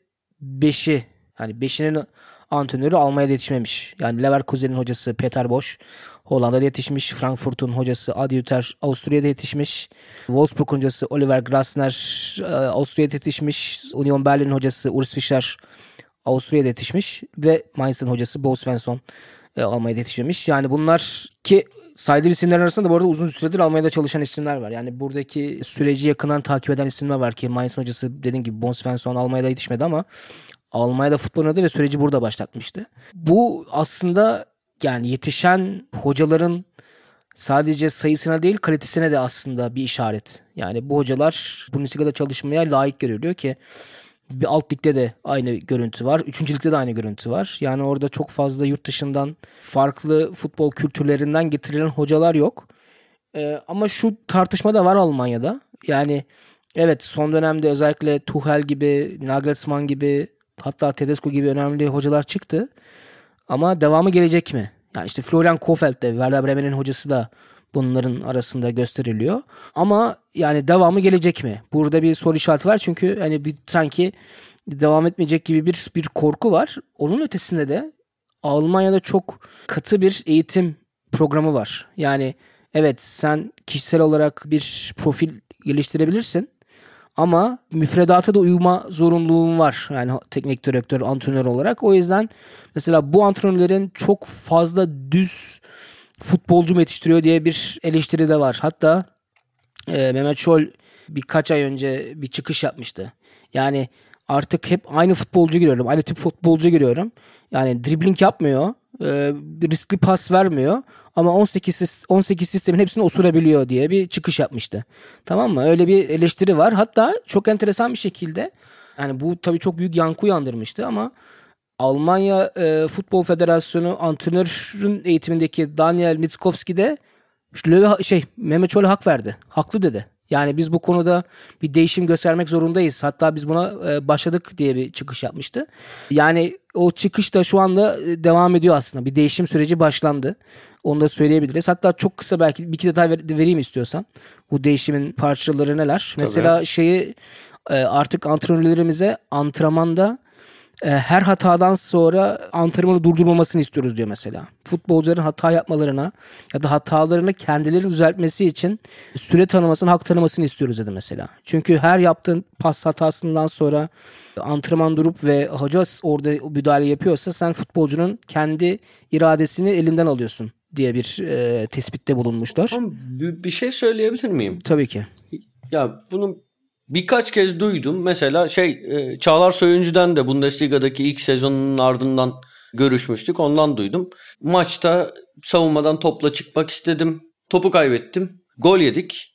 5'i hani 5'inin antrenörü Almanya'da yetişmemiş. Yani Leverkusen'in hocası Peter Bosch Hollanda'da yetişmiş. Frankfurt'un hocası Adi Hütter Avusturya'da yetişmiş. Wolfsburg hocası Oliver Glasner e, Avusturya'da yetişmiş. Union Berlin hocası Urs Fischer Avusturya'da yetişmiş. Ve Mainz'ın hocası Bo Svensson e, Almanya'da yetişmemiş. Yani bunlar ki saydığım isimlerin arasında da bu arada uzun süredir Almanya'da çalışan isimler var. Yani buradaki süreci yakından takip eden isimler var ki Mainz hocası dediğim gibi Bo Svensson Almanya'da yetişmedi ama Almanya'da futbol oynadı ve süreci burada başlatmıştı. Bu aslında yani yetişen hocaların sadece sayısına değil kalitesine de aslında bir işaret. Yani bu hocalar Bundesliga'da çalışmaya layık görülüyor ki bir alt ligde de aynı görüntü var. Üçüncü ligde de aynı görüntü var. Yani orada çok fazla yurt dışından farklı futbol kültürlerinden getirilen hocalar yok. Ee, ama şu tartışma da var Almanya'da. Yani evet son dönemde özellikle Tuchel gibi, Nagelsmann gibi hatta Tedesco gibi önemli hocalar çıktı. Ama devamı gelecek mi? Yani işte Florian Kofeld de Werder Bremen'in hocası da bunların arasında gösteriliyor. Ama yani devamı gelecek mi? Burada bir soru işareti var çünkü hani bir sanki devam etmeyecek gibi bir bir korku var. Onun ötesinde de Almanya'da çok katı bir eğitim programı var. Yani evet sen kişisel olarak bir profil geliştirebilirsin ama müfredata da uyuma zorunluluğun var. Yani teknik direktör, antrenör olarak. O yüzden mesela bu antrenörlerin çok fazla düz futbolcu yetiştiriyor diye bir eleştiri de var. Hatta e, Mehmet Şol birkaç ay önce bir çıkış yapmıştı. Yani artık hep aynı futbolcu görüyorum. Aynı tip futbolcu görüyorum. Yani dribbling yapmıyor. E, riskli pas vermiyor. Ama 18 18 sistemin hepsini osurabiliyor diye bir çıkış yapmıştı. Tamam mı? Öyle bir eleştiri var. Hatta çok enteresan bir şekilde yani bu tabii çok büyük yankı uyandırmıştı ama Almanya e, Futbol Federasyonu antrenörün eğitimindeki Daniel Mitskowski de şey Mehmet Çol'a hak verdi. Haklı dedi. Yani biz bu konuda bir değişim göstermek zorundayız. Hatta biz buna e, başladık diye bir çıkış yapmıştı. Yani o çıkış da şu anda e, devam ediyor aslında. Bir değişim süreci başlandı. Onu da söyleyebiliriz. Hatta çok kısa belki bir iki detay vereyim istiyorsan. Bu değişimin parçaları neler? Tabii. Mesela şeyi e, artık antrenörlerimize antrenmanda e, her hatadan sonra antrenmanı durdurmamasını istiyoruz diyor mesela. Futbolcuların hata yapmalarına ya da hatalarını kendileri düzeltmesi için süre tanımasını, hak tanımasını istiyoruz dedi mesela. Çünkü her yaptığın pas hatasından sonra antrenman durup ve hoca orada müdahale yapıyorsa sen futbolcunun kendi iradesini elinden alıyorsun diye bir e, tespitte bulunmuşlar. Bir şey söyleyebilir miyim? Tabii ki. Ya bunu birkaç kez duydum. Mesela şey e, Çağlar Söyüncü'den de Bundesliga'daki ilk sezonun ardından görüşmüştük. Ondan duydum. Maçta savunmadan topla çıkmak istedim. Topu kaybettim. Gol yedik.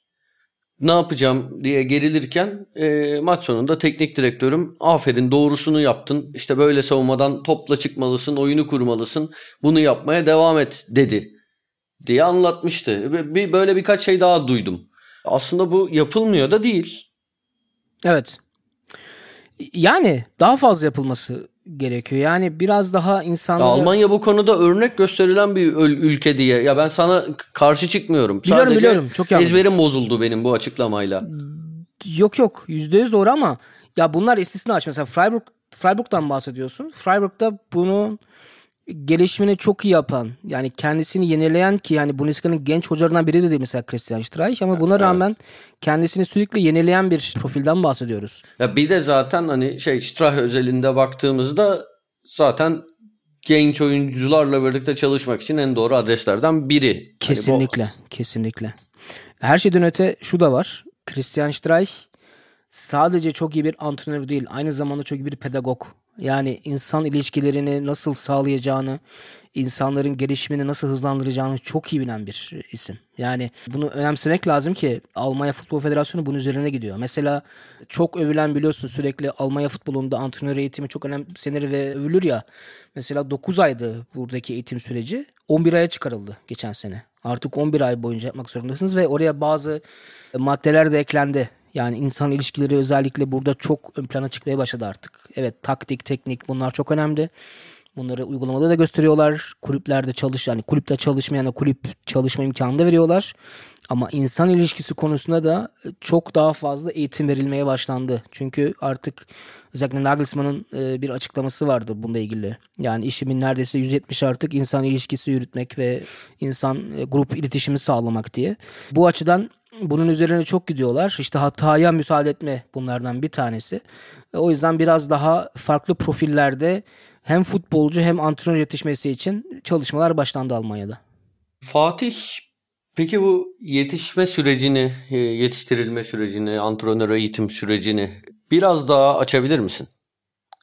Ne yapacağım diye gerilirken e, maç sonunda teknik direktörüm aferin doğrusunu yaptın. İşte böyle savunmadan topla çıkmalısın, oyunu kurmalısın. Bunu yapmaya devam et dedi diye anlatmıştı. Bir, böyle birkaç şey daha duydum. Aslında bu yapılmıyor da değil. Evet. Yani daha fazla yapılması gerekiyor. Yani biraz daha insanlara... Almanya bu konuda örnek gösterilen bir ülke diye. Ya ben sana karşı çıkmıyorum. Biliyorum Sadece biliyorum. Çok yanlış. ezberim bozuldu benim bu açıklamayla. Yok yok. Yüzde yüz doğru ama ya bunlar istisna aç. Mesela Freiburg, Freiburg'dan bahsediyorsun. Freiburg'da bunu gelişimini çok iyi yapan yani kendisini yenileyen ki yani Bundesliga'nın genç hocalarından biri de mesela Christian Streich ama buna rağmen evet. kendisini sürekli yenileyen bir profilden bahsediyoruz. Ya bir de zaten hani şey Streich özelinde baktığımızda zaten genç oyuncularla birlikte çalışmak için en doğru adreslerden biri. Kesinlikle, hani bu... kesinlikle. Her şeyden öte şu da var. Christian Streich sadece çok iyi bir antrenör değil, aynı zamanda çok iyi bir pedagog. Yani insan ilişkilerini nasıl sağlayacağını, insanların gelişimini nasıl hızlandıracağını çok iyi bilen bir isim. Yani bunu önemsemek lazım ki Almanya Futbol Federasyonu bunun üzerine gidiyor. Mesela çok övülen biliyorsun sürekli Almanya futbolunda antrenör eğitimi çok önemsenir ve övülür ya. Mesela 9 aydı buradaki eğitim süreci. 11 aya çıkarıldı geçen sene. Artık 11 ay boyunca yapmak zorundasınız ve oraya bazı maddeler de eklendi. Yani insan ilişkileri özellikle burada çok ön plana çıkmaya başladı artık. Evet taktik, teknik bunlar çok önemli. Bunları uygulamada da gösteriyorlar. Kulüplerde çalış yani kulüpte çalışmayana kulüp çalışma imkanı da veriyorlar. Ama insan ilişkisi konusunda da çok daha fazla eğitim verilmeye başlandı. Çünkü artık özellikle Nagelsmann'ın e, bir açıklaması vardı bununla ilgili. Yani işimin neredeyse 170 artık insan ilişkisi yürütmek ve insan e, grup iletişimi sağlamak diye. Bu açıdan bunun üzerine çok gidiyorlar. İşte hataya müsaade etme bunlardan bir tanesi. E, o yüzden biraz daha farklı profillerde hem futbolcu hem antrenör yetişmesi için çalışmalar başlandı Almanya'da. Fatih peki bu yetişme sürecini, e, yetiştirilme sürecini, antrenör eğitim sürecini biraz daha açabilir misin?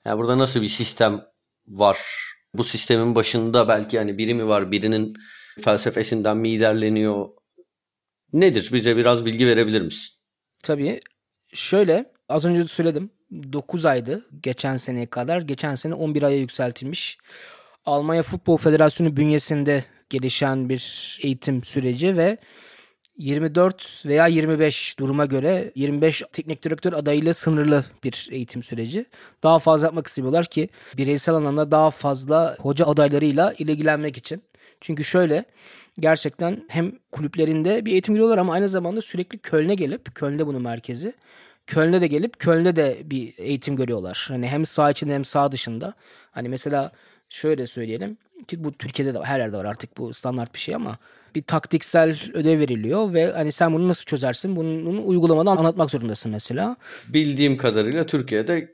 Yani burada nasıl bir sistem var? Bu sistemin başında belki hani biri mi var, birinin felsefesinden mi ilerleniyor? Nedir? Bize biraz bilgi verebilir misin? Tabii. Şöyle az önce de söyledim. 9 aydı geçen seneye kadar. Geçen sene 11 aya yükseltilmiş. Almanya Futbol Federasyonu bünyesinde gelişen bir eğitim süreci ve 24 veya 25 duruma göre 25 teknik direktör adayıyla sınırlı bir eğitim süreci. Daha fazla yapmak istiyorlar ki bireysel anlamda daha fazla hoca adaylarıyla ilgilenmek için. Çünkü şöyle gerçekten hem kulüplerinde bir eğitim görüyorlar ama aynı zamanda sürekli Köln'e gelip Köln'de bunun merkezi. Köln'de de gelip Köln'de de bir eğitim görüyorlar. Hani hem sağ içinde hem sağ dışında. Hani mesela şöyle söyleyelim ki bu Türkiye'de de her yerde var artık bu standart bir şey ama bir taktiksel ödev veriliyor ve hani sen bunu nasıl çözersin? Bunun uygulamada anlatmak zorundasın mesela. Bildiğim kadarıyla Türkiye'de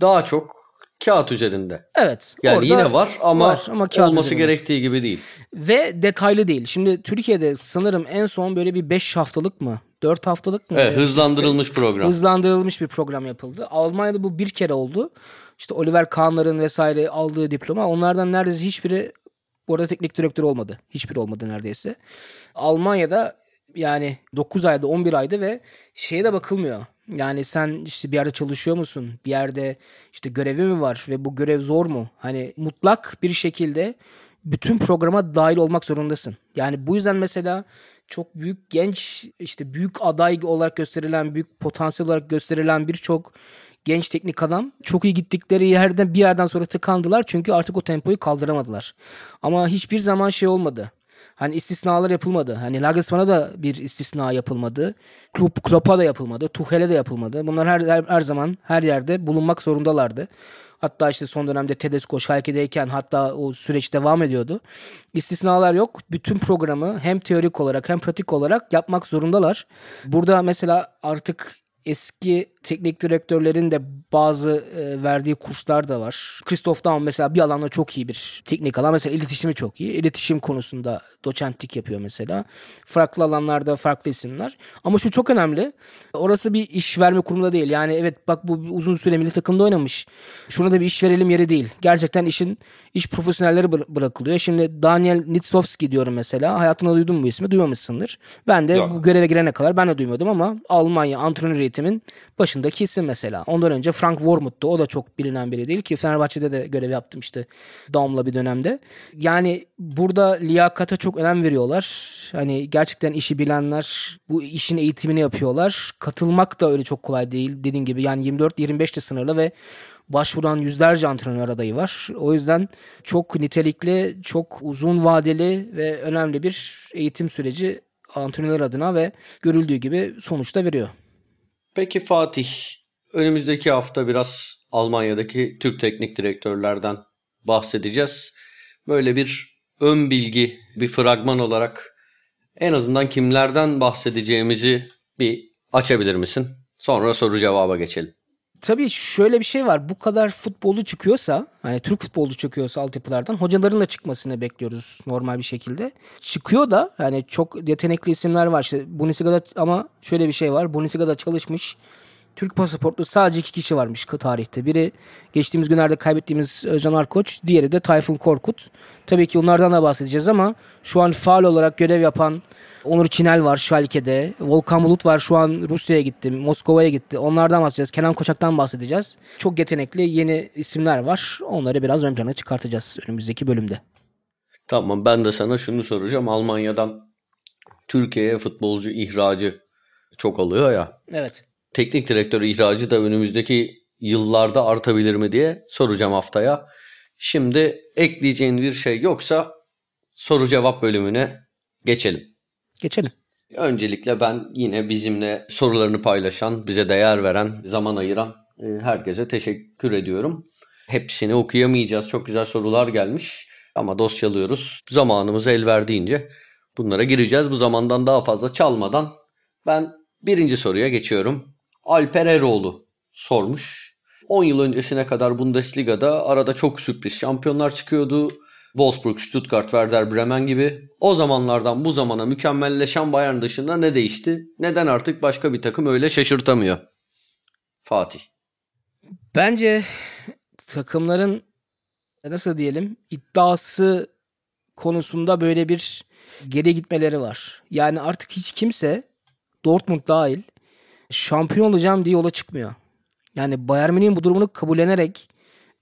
daha çok kağıt üzerinde. Evet. Yani yine var ama, var ama kağıt olması üzerinde. gerektiği gibi değil. Ve detaylı değil. Şimdi Türkiye'de sanırım en son böyle bir 5 haftalık mı? 4 haftalık mı? Evet, hızlandırılmış program. Hızlandırılmış bir program yapıldı. Almanya'da bu bir kere oldu. İşte Oliver Kahn'ların vesaire aldığı diploma onlardan neredeyse hiçbiri bu arada teknik direktör olmadı. Hiçbir olmadı neredeyse. Almanya'da yani 9 ayda 11 ayda ve şeye de bakılmıyor. Yani sen işte bir yerde çalışıyor musun? Bir yerde işte görevi mi var ve bu görev zor mu? Hani mutlak bir şekilde bütün programa dahil olmak zorundasın. Yani bu yüzden mesela çok büyük genç işte büyük aday olarak gösterilen, büyük potansiyel olarak gösterilen birçok genç teknik adam çok iyi gittikleri yerde bir yerden sonra tıkandılar çünkü artık o tempoyu kaldıramadılar. Ama hiçbir zaman şey olmadı. Hani istisnalar yapılmadı. Hani Nagelsmann'a da bir istisna yapılmadı. Klopp, da yapılmadı. Tuchel'e de yapılmadı. Bunlar her, her, her zaman her yerde bulunmak zorundalar. Hatta işte son dönemde Tedesco Schalke'deyken hatta o süreç devam ediyordu. İstisnalar yok. Bütün programı hem teorik olarak hem pratik olarak yapmak zorundalar. Burada mesela artık eski teknik direktörlerin de bazı e, verdiği kurslar da var. Christoph Daum mesela bir alanda çok iyi bir teknik alan. Mesela iletişimi çok iyi. İletişim konusunda doçentlik yapıyor mesela. Farklı alanlarda farklı isimler. Ama şu çok önemli. Orası bir iş verme kurumunda değil. Yani evet bak bu uzun süre milli takımda oynamış. Şuna da bir iş verelim yeri değil. Gerçekten işin iş profesyonelleri bırakılıyor. Şimdi Daniel Nitsovski diyorum mesela. Hayatında duydun mu bu ismi? Duymamışsındır. Ben de Yok. bu göreve girene kadar ben de duymuyordum ama Almanya antrenör eğitimin başındaki isim mesela. Ondan önce Frank Wormuth'tu. O da çok bilinen biri değil ki Fenerbahçe'de de görev yaptım işte Daum'la bir dönemde. Yani burada liyakata çok önem veriyorlar. Hani gerçekten işi bilenler bu işin eğitimini yapıyorlar. Katılmak da öyle çok kolay değil. Dediğim gibi yani 24-25'te sınırlı ve başvuran yüzlerce antrenör adayı var. O yüzden çok nitelikli, çok uzun vadeli ve önemli bir eğitim süreci antrenör adına ve görüldüğü gibi sonuçta veriyor. Peki Fatih, önümüzdeki hafta biraz Almanya'daki Türk teknik direktörlerden bahsedeceğiz. Böyle bir ön bilgi, bir fragman olarak en azından kimlerden bahsedeceğimizi bir açabilir misin? Sonra soru cevaba geçelim. Tabii şöyle bir şey var. Bu kadar futbolcu çıkıyorsa, hani Türk futbolcu çıkıyorsa altyapılardan hocaların da çıkmasını bekliyoruz normal bir şekilde. Çıkıyor da yani çok yetenekli isimler var. İşte Bundesliga'da ama şöyle bir şey var. Bundesliga'da çalışmış Türk pasaportlu sadece iki kişi varmış tarihte. Biri geçtiğimiz günlerde kaybettiğimiz Özcan Arkoç, diğeri de Tayfun Korkut. Tabii ki onlardan da bahsedeceğiz ama şu an faal olarak görev yapan Onur Çinel var Schalke'de. Volkan Bulut var şu an Rusya'ya gitti. Moskova'ya gitti. Onlardan bahsedeceğiz. Kenan Koçak'tan bahsedeceğiz. Çok yetenekli yeni isimler var. Onları biraz ön plana çıkartacağız önümüzdeki bölümde. Tamam ben de sana şunu soracağım. Almanya'dan Türkiye'ye futbolcu ihracı çok oluyor ya. Evet. Teknik direktör ihracı da önümüzdeki yıllarda artabilir mi diye soracağım haftaya. Şimdi ekleyeceğin bir şey yoksa soru cevap bölümüne geçelim. Geçelim. Öncelikle ben yine bizimle sorularını paylaşan, bize değer veren, zaman ayıran e, herkese teşekkür ediyorum. Hepsini okuyamayacağız. Çok güzel sorular gelmiş ama dosyalıyoruz. Zamanımız el verdiğince bunlara gireceğiz. Bu zamandan daha fazla çalmadan ben birinci soruya geçiyorum. Alper Eroğlu sormuş. 10 yıl öncesine kadar Bundesliga'da arada çok sürpriz şampiyonlar çıkıyordu. Wolfsburg, Stuttgart, Werder Bremen gibi. O zamanlardan bu zamana mükemmelleşen Bayern dışında ne değişti? Neden artık başka bir takım öyle şaşırtamıyor? Fatih. Bence takımların nasıl diyelim iddiası konusunda böyle bir geri gitmeleri var. Yani artık hiç kimse Dortmund dahil şampiyon olacağım diye yola çıkmıyor. Yani Bayern Münih'in bu durumunu kabullenerek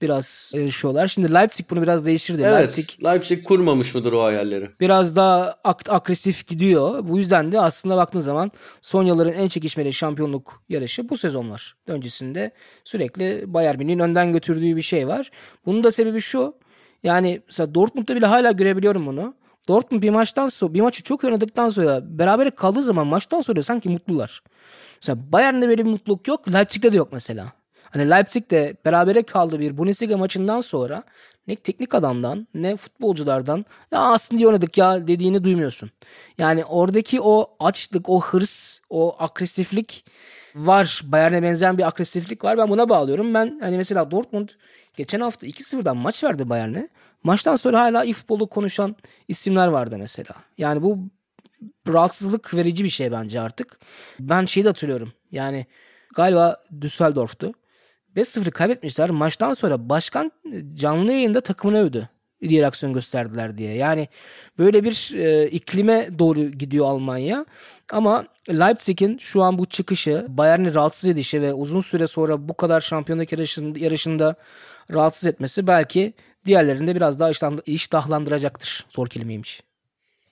biraz yarışıyorlar. Şimdi Leipzig bunu biraz değiştirdi. Evet, Leipzig Leipzig kurmamış mıdır o hayalleri? biraz daha ak- agresif gidiyor. Bu yüzden de aslında baktığın zaman son yılların en çekişmeli şampiyonluk yarışı bu sezon var. Öncesinde sürekli Bayern Münih'in önden götürdüğü bir şey var. Bunun da sebebi şu. Yani mesela Dortmund'da bile hala görebiliyorum bunu. Dortmund bir maçtan sonra bir maçı çok oynadıktan sonra beraber kaldığı zaman maçtan sonra sanki mutlular. Mesela Bayern'de böyle bir mutluluk yok. Leipzig'te de yok mesela. Hani Leipzig de berabere kaldığı bir Bundesliga maçından sonra ne teknik adamdan ne futbolculardan ya aslında iyi oynadık ya dediğini duymuyorsun. Yani oradaki o açlık, o hırs, o agresiflik var. Bayern'e benzeyen bir agresiflik var. Ben buna bağlıyorum. Ben hani mesela Dortmund geçen hafta 2-0'dan maç verdi Bayern'e. Maçtan sonra hala iyi futbolu konuşan isimler vardı mesela. Yani bu rahatsızlık verici bir şey bence artık. Ben şeyi de hatırlıyorum. Yani galiba Düsseldorf'tu. 5-0 kaybetmişler. Maçtan sonra başkan canlı yayında takımını övdü. Reaksiyon gösterdiler diye. Yani böyle bir e, iklime doğru gidiyor Almanya. Ama Leipzig'in şu an bu çıkışı, Bayern'i rahatsız edişi ve uzun süre sonra bu kadar şampiyonluk yarışında, yarışında rahatsız etmesi belki diğerlerinde biraz daha iştah- iştahlandıracaktır. Zor kelimeymiş.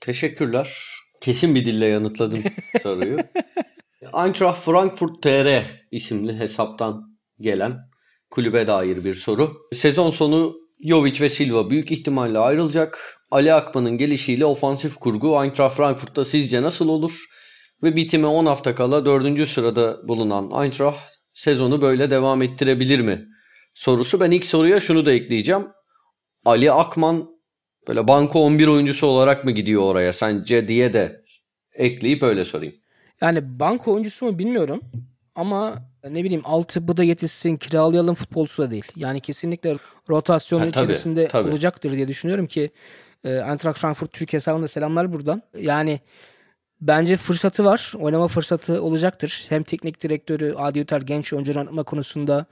Teşekkürler. Kesin bir dille yanıtladın soruyu. Eintracht Frankfurt TR isimli hesaptan gelen kulübe dair bir soru. Sezon sonu Jovic ve Silva büyük ihtimalle ayrılacak. Ali Akman'ın gelişiyle ofansif kurgu Eintracht Frankfurt'ta sizce nasıl olur? Ve bitime 10 hafta kala 4. sırada bulunan Eintracht sezonu böyle devam ettirebilir mi? Sorusu. Ben ilk soruya şunu da ekleyeceğim. Ali Akman böyle banko 11 oyuncusu olarak mı gidiyor oraya sence diye de ekleyip öyle sorayım. Yani banko oyuncusu mu bilmiyorum. Ama ne bileyim altı bu da yetişsin kiralayalım futbolcusu da değil. Yani kesinlikle rotasyonun Ha, tabii, içerisinde tabii. olacaktır diye düşünüyorum ki e, Eintracht Frankfurt Türkiye hesabında selamlar buradan. Yani bence fırsatı var. Oynama fırsatı olacaktır. Hem teknik direktörü Adi Üter genç oyuncu oynatma konusunda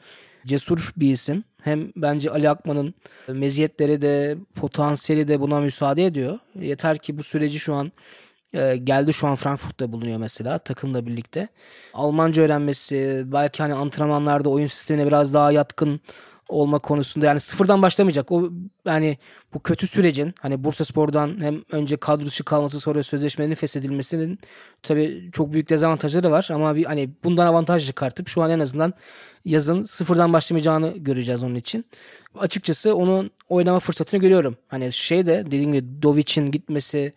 cesur bir isim. Hem bence Ali Akman'ın meziyetleri de potansiyeli de buna müsaade ediyor. Yeter ki bu süreci şu an e, geldi şu an Frankfurt'ta bulunuyor mesela takımla birlikte. Almanca öğrenmesi, belki hani antrenmanlarda oyun sistemine biraz daha yatkın olma konusunda yani sıfırdan başlamayacak. O yani bu kötü sürecin hani Bursaspor'dan hem önce kadro dışı kalması sonra sözleşmenin feshedilmesinin tabii çok büyük dezavantajları var ama bir hani bundan avantaj çıkartıp şu an en azından yazın sıfırdan başlamayacağını göreceğiz onun için. Açıkçası onun oynama fırsatını görüyorum. Hani şey de dediğim gibi Dovic'in gitmesi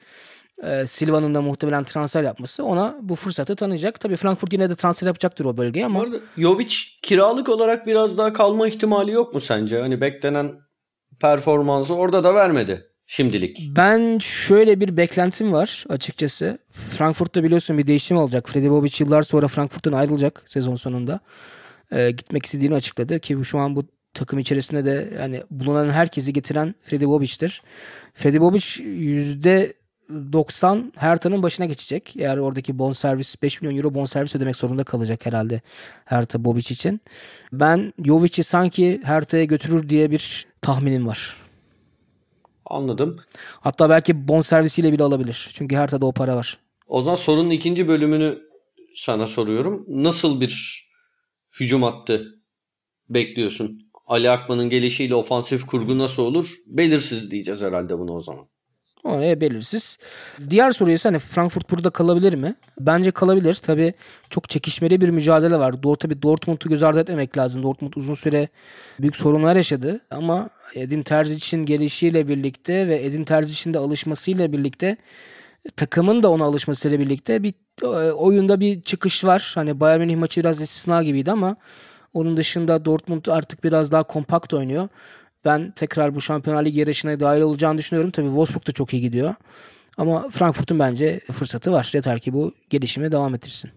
e, Silva'nın da muhtemelen transfer yapması ona bu fırsatı tanıyacak. Tabii Frankfurt yine de transfer yapacaktır o bölgeye Bu ama arada Jovic kiralık olarak biraz daha kalma ihtimali yok mu sence? Hani beklenen performansı orada da vermedi şimdilik. ben şöyle bir beklentim var açıkçası. Frankfurt'ta biliyorsun bir değişim olacak. Freddy Bobic yıllar sonra Frankfurt'tan ayrılacak sezon sonunda. E, gitmek istediğini açıkladı ki bu- şu an bu takım içerisinde de yani bulunan herkesi getiren Freddy Bobic'tir. Freddy Bobic yüzde 90 Hertha'nın başına geçecek. Eğer oradaki bonservis 5 milyon euro bonservis ödemek zorunda kalacak herhalde Hertha Bobic için. Ben Jovic'i sanki Hertha'ya götürür diye bir tahminim var. Anladım. Hatta belki bonservisiyle bile alabilir. Çünkü Hertha'da o para var. O zaman sorunun ikinci bölümünü sana soruyorum. Nasıl bir hücum hattı bekliyorsun? Ali Akman'ın gelişiyle ofansif kurgu nasıl olur? Belirsiz diyeceğiz herhalde bunu o zaman. Oraya belirsiz. Diğer soru ise hani Frankfurt burada kalabilir mi? Bence kalabilir. Tabii çok çekişmeli bir mücadele var. Doğru tabii Dortmund'u göz ardı etmemek lazım. Dortmund uzun süre büyük sorunlar yaşadı ama Edin Terzic'in gelişiyle birlikte ve Edin Terzic'in de alışmasıyla birlikte takımın da ona alışmasıyla birlikte bir e, oyunda bir çıkış var. Hani Bayern Münih maçı biraz istisna gibiydi ama onun dışında Dortmund artık biraz daha kompakt oynuyor. Ben tekrar bu Şampiyonlar Ligi yarışına dahil olacağını düşünüyorum. Tabii Wolfsburg da çok iyi gidiyor. Ama Frankfurt'un bence fırsatı var. Yeter ki bu gelişime devam ettirsin.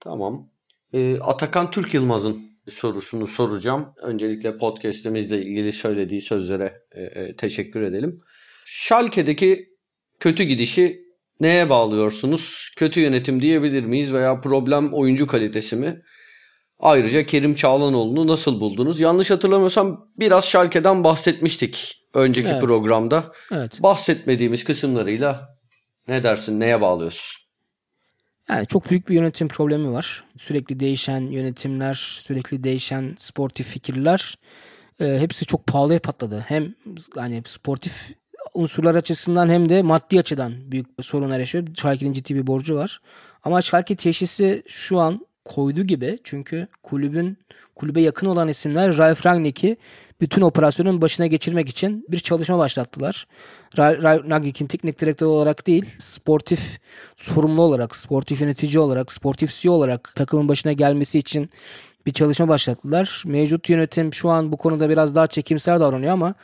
Tamam. Ee, Atakan Türk Yılmaz'ın sorusunu soracağım. Öncelikle podcast'imizle ilgili söylediği sözlere e, e, teşekkür edelim. Schalke'deki kötü gidişi neye bağlıyorsunuz? Kötü yönetim diyebilir miyiz veya problem oyuncu kalitesi mi? Ayrıca Kerim Çağlanoğlu'nu nasıl buldunuz? Yanlış hatırlamıyorsam biraz Schalke'den bahsetmiştik önceki Evet. programda. Evet. Bahsetmediğimiz kısımlarıyla ne dersin, neye bağlıyorsun? Yani çok büyük bir yönetim problemi var. Sürekli değişen yönetimler, sürekli değişen sportif fikirler. e, hepsi çok pahalıya patladı. Hem hani sportif unsurlar açısından hem de maddi açıdan büyük sorunlar yaşıyor. Schalke'nin ciddi bir borcu var. Ama Schalke teşhisi şu an koydu gibi. Çünkü kulübün kulübe yakın olan isimler Ralf Rangnick'i bütün operasyonun başına geçirmek için bir çalışma başlattılar. Rangnick'in teknik direktör olarak değil, sportif sorumlu olarak, sportif yönetici olarak, sportif CEO olarak takımın başına gelmesi için bir çalışma başlattılar. Mevcut yönetim şu an bu konuda biraz daha çekimser davranıyor ama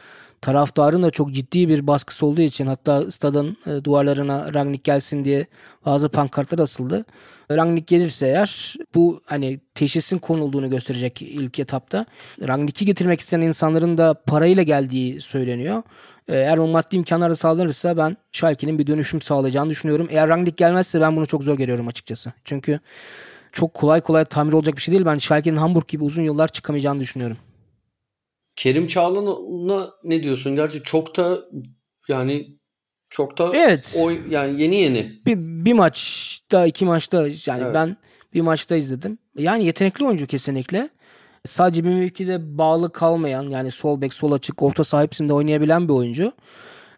taraftarın da çok ciddi bir baskısı olduğu için hatta stadın e, duvarlarına Rangnick gelsin diye bazı pankartlar asıldı. Rangnick gelirse eğer bu hani teşhisin konulduğunu gösterecek ilk etapta. Rangnick'i getirmek isteyen insanların da parayla geldiği söyleniyor. E, Eğer o maddi imkanlar sağlanırsa ben Schalke'nin bir dönüşüm sağlayacağını düşünüyorum. Eğer Rangnick gelmezse ben bunu çok zor görüyorum açıkçası. Çünkü çok kolay kolay tamir olacak bir şey değil. Ben Schalke'nin Hamburg gibi uzun yıllar çıkamayacağını düşünüyorum. Kerim Çağlan'a ne diyorsun? Gerçi çok da yani çok da Evet. oy, yani yeni yeni. Bir, bir maçta iki maçta yani Evet. ben bir maçta izledim. Yani yetenekli oyuncu kesinlikle. Sadece bir mevkide bağlı kalmayan yani sol bek sol açık orta saha hepsinde oynayabilen bir oyuncu.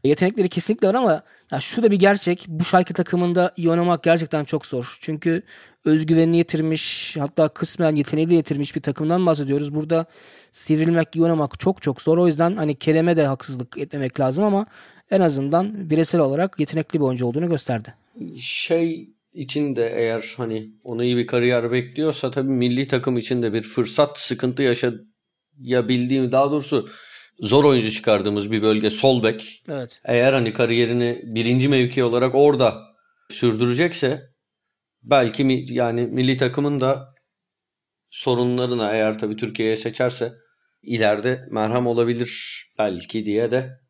Yetenekleri kesinlikle var ama ya şu da bir gerçek. Bu Schalke takımında iyi oynamak gerçekten çok zor. Çünkü özgüvenini yitirmiş hatta kısmen yeteneği de yitirmiş bir takımdan bahsediyoruz. Burada sivrilmek, iyi oynamak çok çok zor. O yüzden hani Kerem'e de haksızlık etmemek lazım ama en azından bireysel olarak yetenekli bir oyuncu olduğunu gösterdi. Şey için de eğer hani onu iyi bir kariyer bekliyorsa tabii milli takım için de bir fırsat sıkıntı yaşayabildiğim daha doğrusu zor oyuncu çıkardığımız bir bölge sol bek. Evet. Eğer hani kariyerini birinci mevki olarak orada sürdürecekse belki mi, yani milli takımın da sorunlarına eğer tabii Türkiye'ye seçerse ileride merhem olabilir belki diye de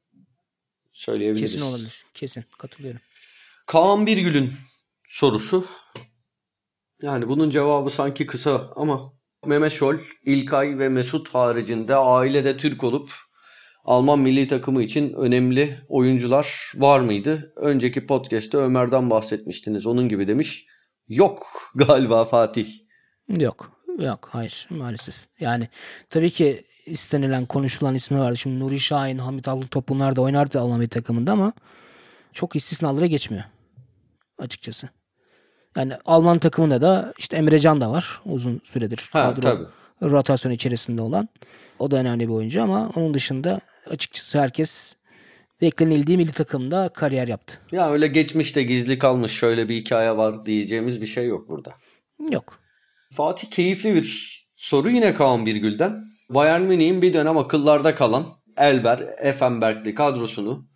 söyleyebiliriz. Kesin olabilir. Kesin. Katılıyorum. Kaan Birgül'ün sorusu. Yani bunun cevabı sanki kısa ama Mehmet Şol, İlkay ve Mesut haricinde ailede Türk olup Alman milli takımı için önemli oyuncular var mıydı? Önceki podcast'te Ömer'den bahsetmiştiniz. Onun gibi demiş. Yok galiba Fatih. Yok. Yok. Hayır. Maalesef. Yani tabii ki istenilen, konuşulan ismi vardı. Şimdi Nuri Şahin, Hamit Altıntop bunlar da oynardı Alman milli takımında ama çok istisnalara geçmiyor. Açıkçası. Yani Alman takımında da işte Emrecan da var. Uzun süredir Ha, kadro tabii. rotasyon içerisinde olan. O da önemli bir oyuncu ama onun dışında açıkçası herkes beklenildiği milli takımda kariyer yaptı. Ya öyle geçmişte gizli kalmış şöyle bir hikaye var diyeceğimiz bir şey yok burada. Yok. Fatih keyifli bir soru yine Kaan Birgül'den. Bayern Münih'in bir dönem akıllarda kalan Elber, Effenberg'li kadrosunu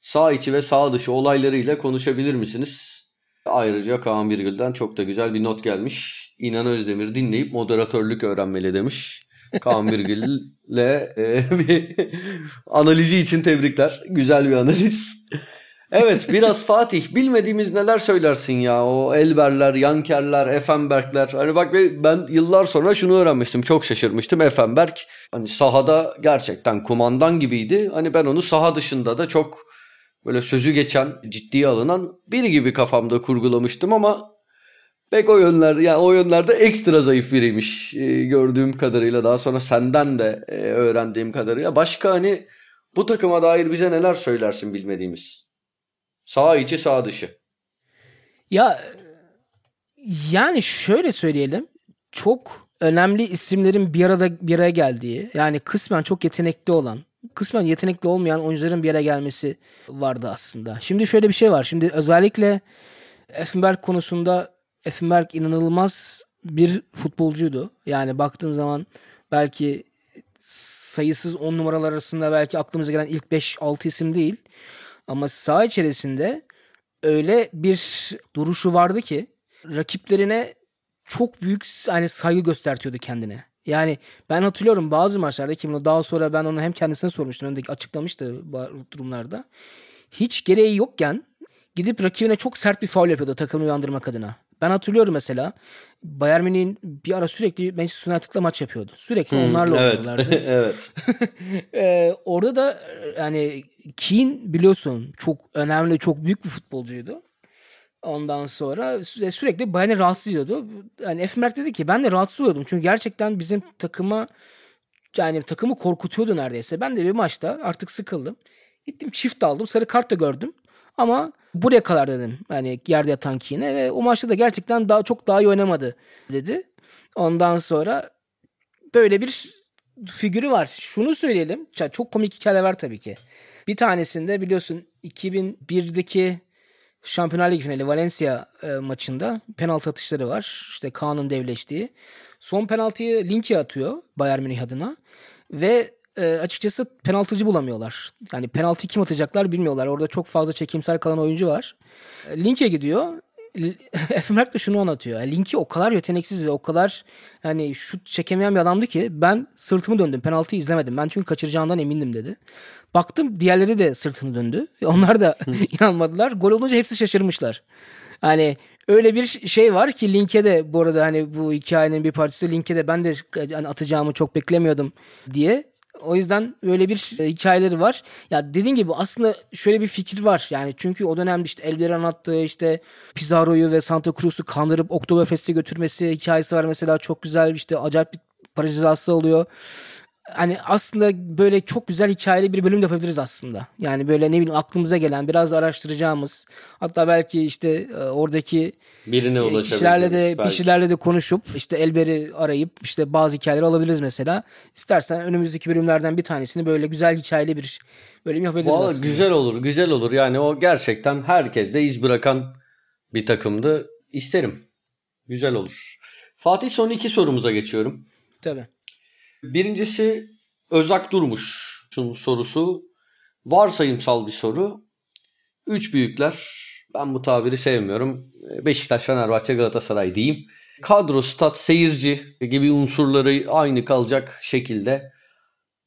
sağ içi ve sağ dışı olaylarıyla konuşabilir misiniz? Ayrıca Kaan Birgül'den çok da güzel bir not gelmiş. İnan Özdemir dinleyip moderatörlük öğrenmeli demiş. Kaan Birgül'le e, bir analizi için tebrikler. Güzel bir analiz. Evet biraz Fatih bilmediğimiz neler söylersin ya o Elberler, Yankerler, Effenbergler. Hani bak be- ben yıllar sonra şunu öğrenmiştim çok şaşırmıştım Effenberg. Hani sahada gerçekten kumandan gibiydi. Hani ben onu saha dışında da çok böyle sözü geçen, ciddiye alınan biri gibi kafamda kurgulamıştım ama pek o yönlerde yani o yönlerde ekstra zayıf biriymiş e, gördüğüm kadarıyla daha sonra senden de e, öğrendiğim kadarıyla. Başka hani bu takıma dair bize neler söylersin bilmediğimiz? Sağ içi sağ dışı. Ya yani şöyle söyleyelim. Çok önemli isimlerin bir arada bir araya geldiği, yani kısmen çok yetenekli olan, kısmen yetenekli olmayan oyuncuların bir araya gelmesi vardı aslında. Şimdi şöyle bir şey var. Şimdi özellikle Effenberg konusunda Effenberg inanılmaz bir futbolcuydu. Yani baktığın zaman belki sayısız 10 numaralar arasında belki aklımıza gelen ilk 5-6 isim değil. Ama saha içerisinde öyle bir duruşu vardı ki rakiplerine çok büyük hani saygı göstertiyordu kendine. Yani ben hatırlıyorum bazı maçlarda ki bunu daha sonra ben onu hem kendisine sormuştum hem de açıklamıştı bazı durumlarda. Hiç gereği yokken gidip rakibine çok sert bir faul yapıyordu takımını uyandırmak adına. Ben hatırlıyorum mesela Bayern Münih'in bir ara sürekli Manchester United'la maç yapıyordu. Sürekli onlarla evet. oynuyorlardı. evet. Ee, orada da e, yani Keane biliyorsun çok önemli, çok büyük bir futbolcuydu. Ondan sonra sü- sürekli Bayern'i rahatsız ediyordu. Yani Efmerk dedi ki ben de rahatsız oluyordum. Çünkü gerçekten bizim takıma yani takımı korkutuyordu neredeyse. Ben de bir maçta artık sıkıldım. Gittim çift aldım. Sarı kart da gördüm. Ama buraya kadar dedim. Yani yerde yatan Keane'e ve o maçta da gerçekten daha çok daha iyi oynamadı dedi. Ondan sonra böyle bir figürü var. Şunu söyleyelim. Çok komik hikayeler var tabii ki. Bir tanesinde biliyorsun 2001'deki Şampiyonlar Ligi finali Valencia e, maçında penaltı atışları var. İşte Kaan'ın devleştiği. Son penaltıyı Linke atıyor Bayern Münih adına. Ve e, açıkçası penaltıcı bulamıyorlar. Yani penaltı kim atacaklar bilmiyorlar. Orada çok fazla çekimsel kalan oyuncu var. E, Linke gidiyor. Efemerk de şunu anlatıyor. Yani Linke o kadar yeteneksiz ve o kadar yani şut çekemeyen bir adamdı ki ben sırtımı döndüm. Penaltıyı izlemedim. Ben çünkü kaçıracağından emindim dedi. Baktım diğerleri de sırtını döndü. Onlar da inanmadılar. Gol olunca hepsi şaşırmışlar. Hani öyle bir şey var ki Link'e bu arada hani bu hikayenin bir parçası Link'e ben de hani atacağımı çok beklemiyordum diye. O yüzden böyle bir e, hikayeleri var. Ya dediğin gibi aslında şöyle bir fikir var. Yani çünkü o dönemde işte Elberan attığı işte Pizarro'yu ve Santa Cruz'u kandırıp Oktoberfest'e götürmesi hikayesi var mesela çok güzel işte acayip bir para cezası oluyor hani aslında böyle çok güzel hikayeli bir bölüm de yapabiliriz aslında. Yani böyle ne bileyim aklımıza gelen biraz araştıracağımız hatta belki işte e, oradaki Birine e, ulaşabiliriz. kişilerle de belki. kişilerle de konuşup işte Elber'i arayıp işte bazı hikayeleri alabiliriz mesela. İstersen önümüzdeki bölümlerden bir tanesini böyle güzel hikayeli bir bölüm yapabiliriz Vallahi aslında. güzel olur, güzel olur. Yani o gerçekten herkeste iz bırakan bir takımdı. İsterim. Güzel olur. Fatih son iki sorumuza geçiyorum. Tabii. Birincisi Özak Durmuş'un sorusu. Varsayımsal bir soru. Üç büyükler. Ben bu tabiri sevmiyorum. Beşiktaş, Fenerbahçe, Galatasaray diyeyim. Kadro, stat, seyirci gibi unsurları aynı kalacak şekilde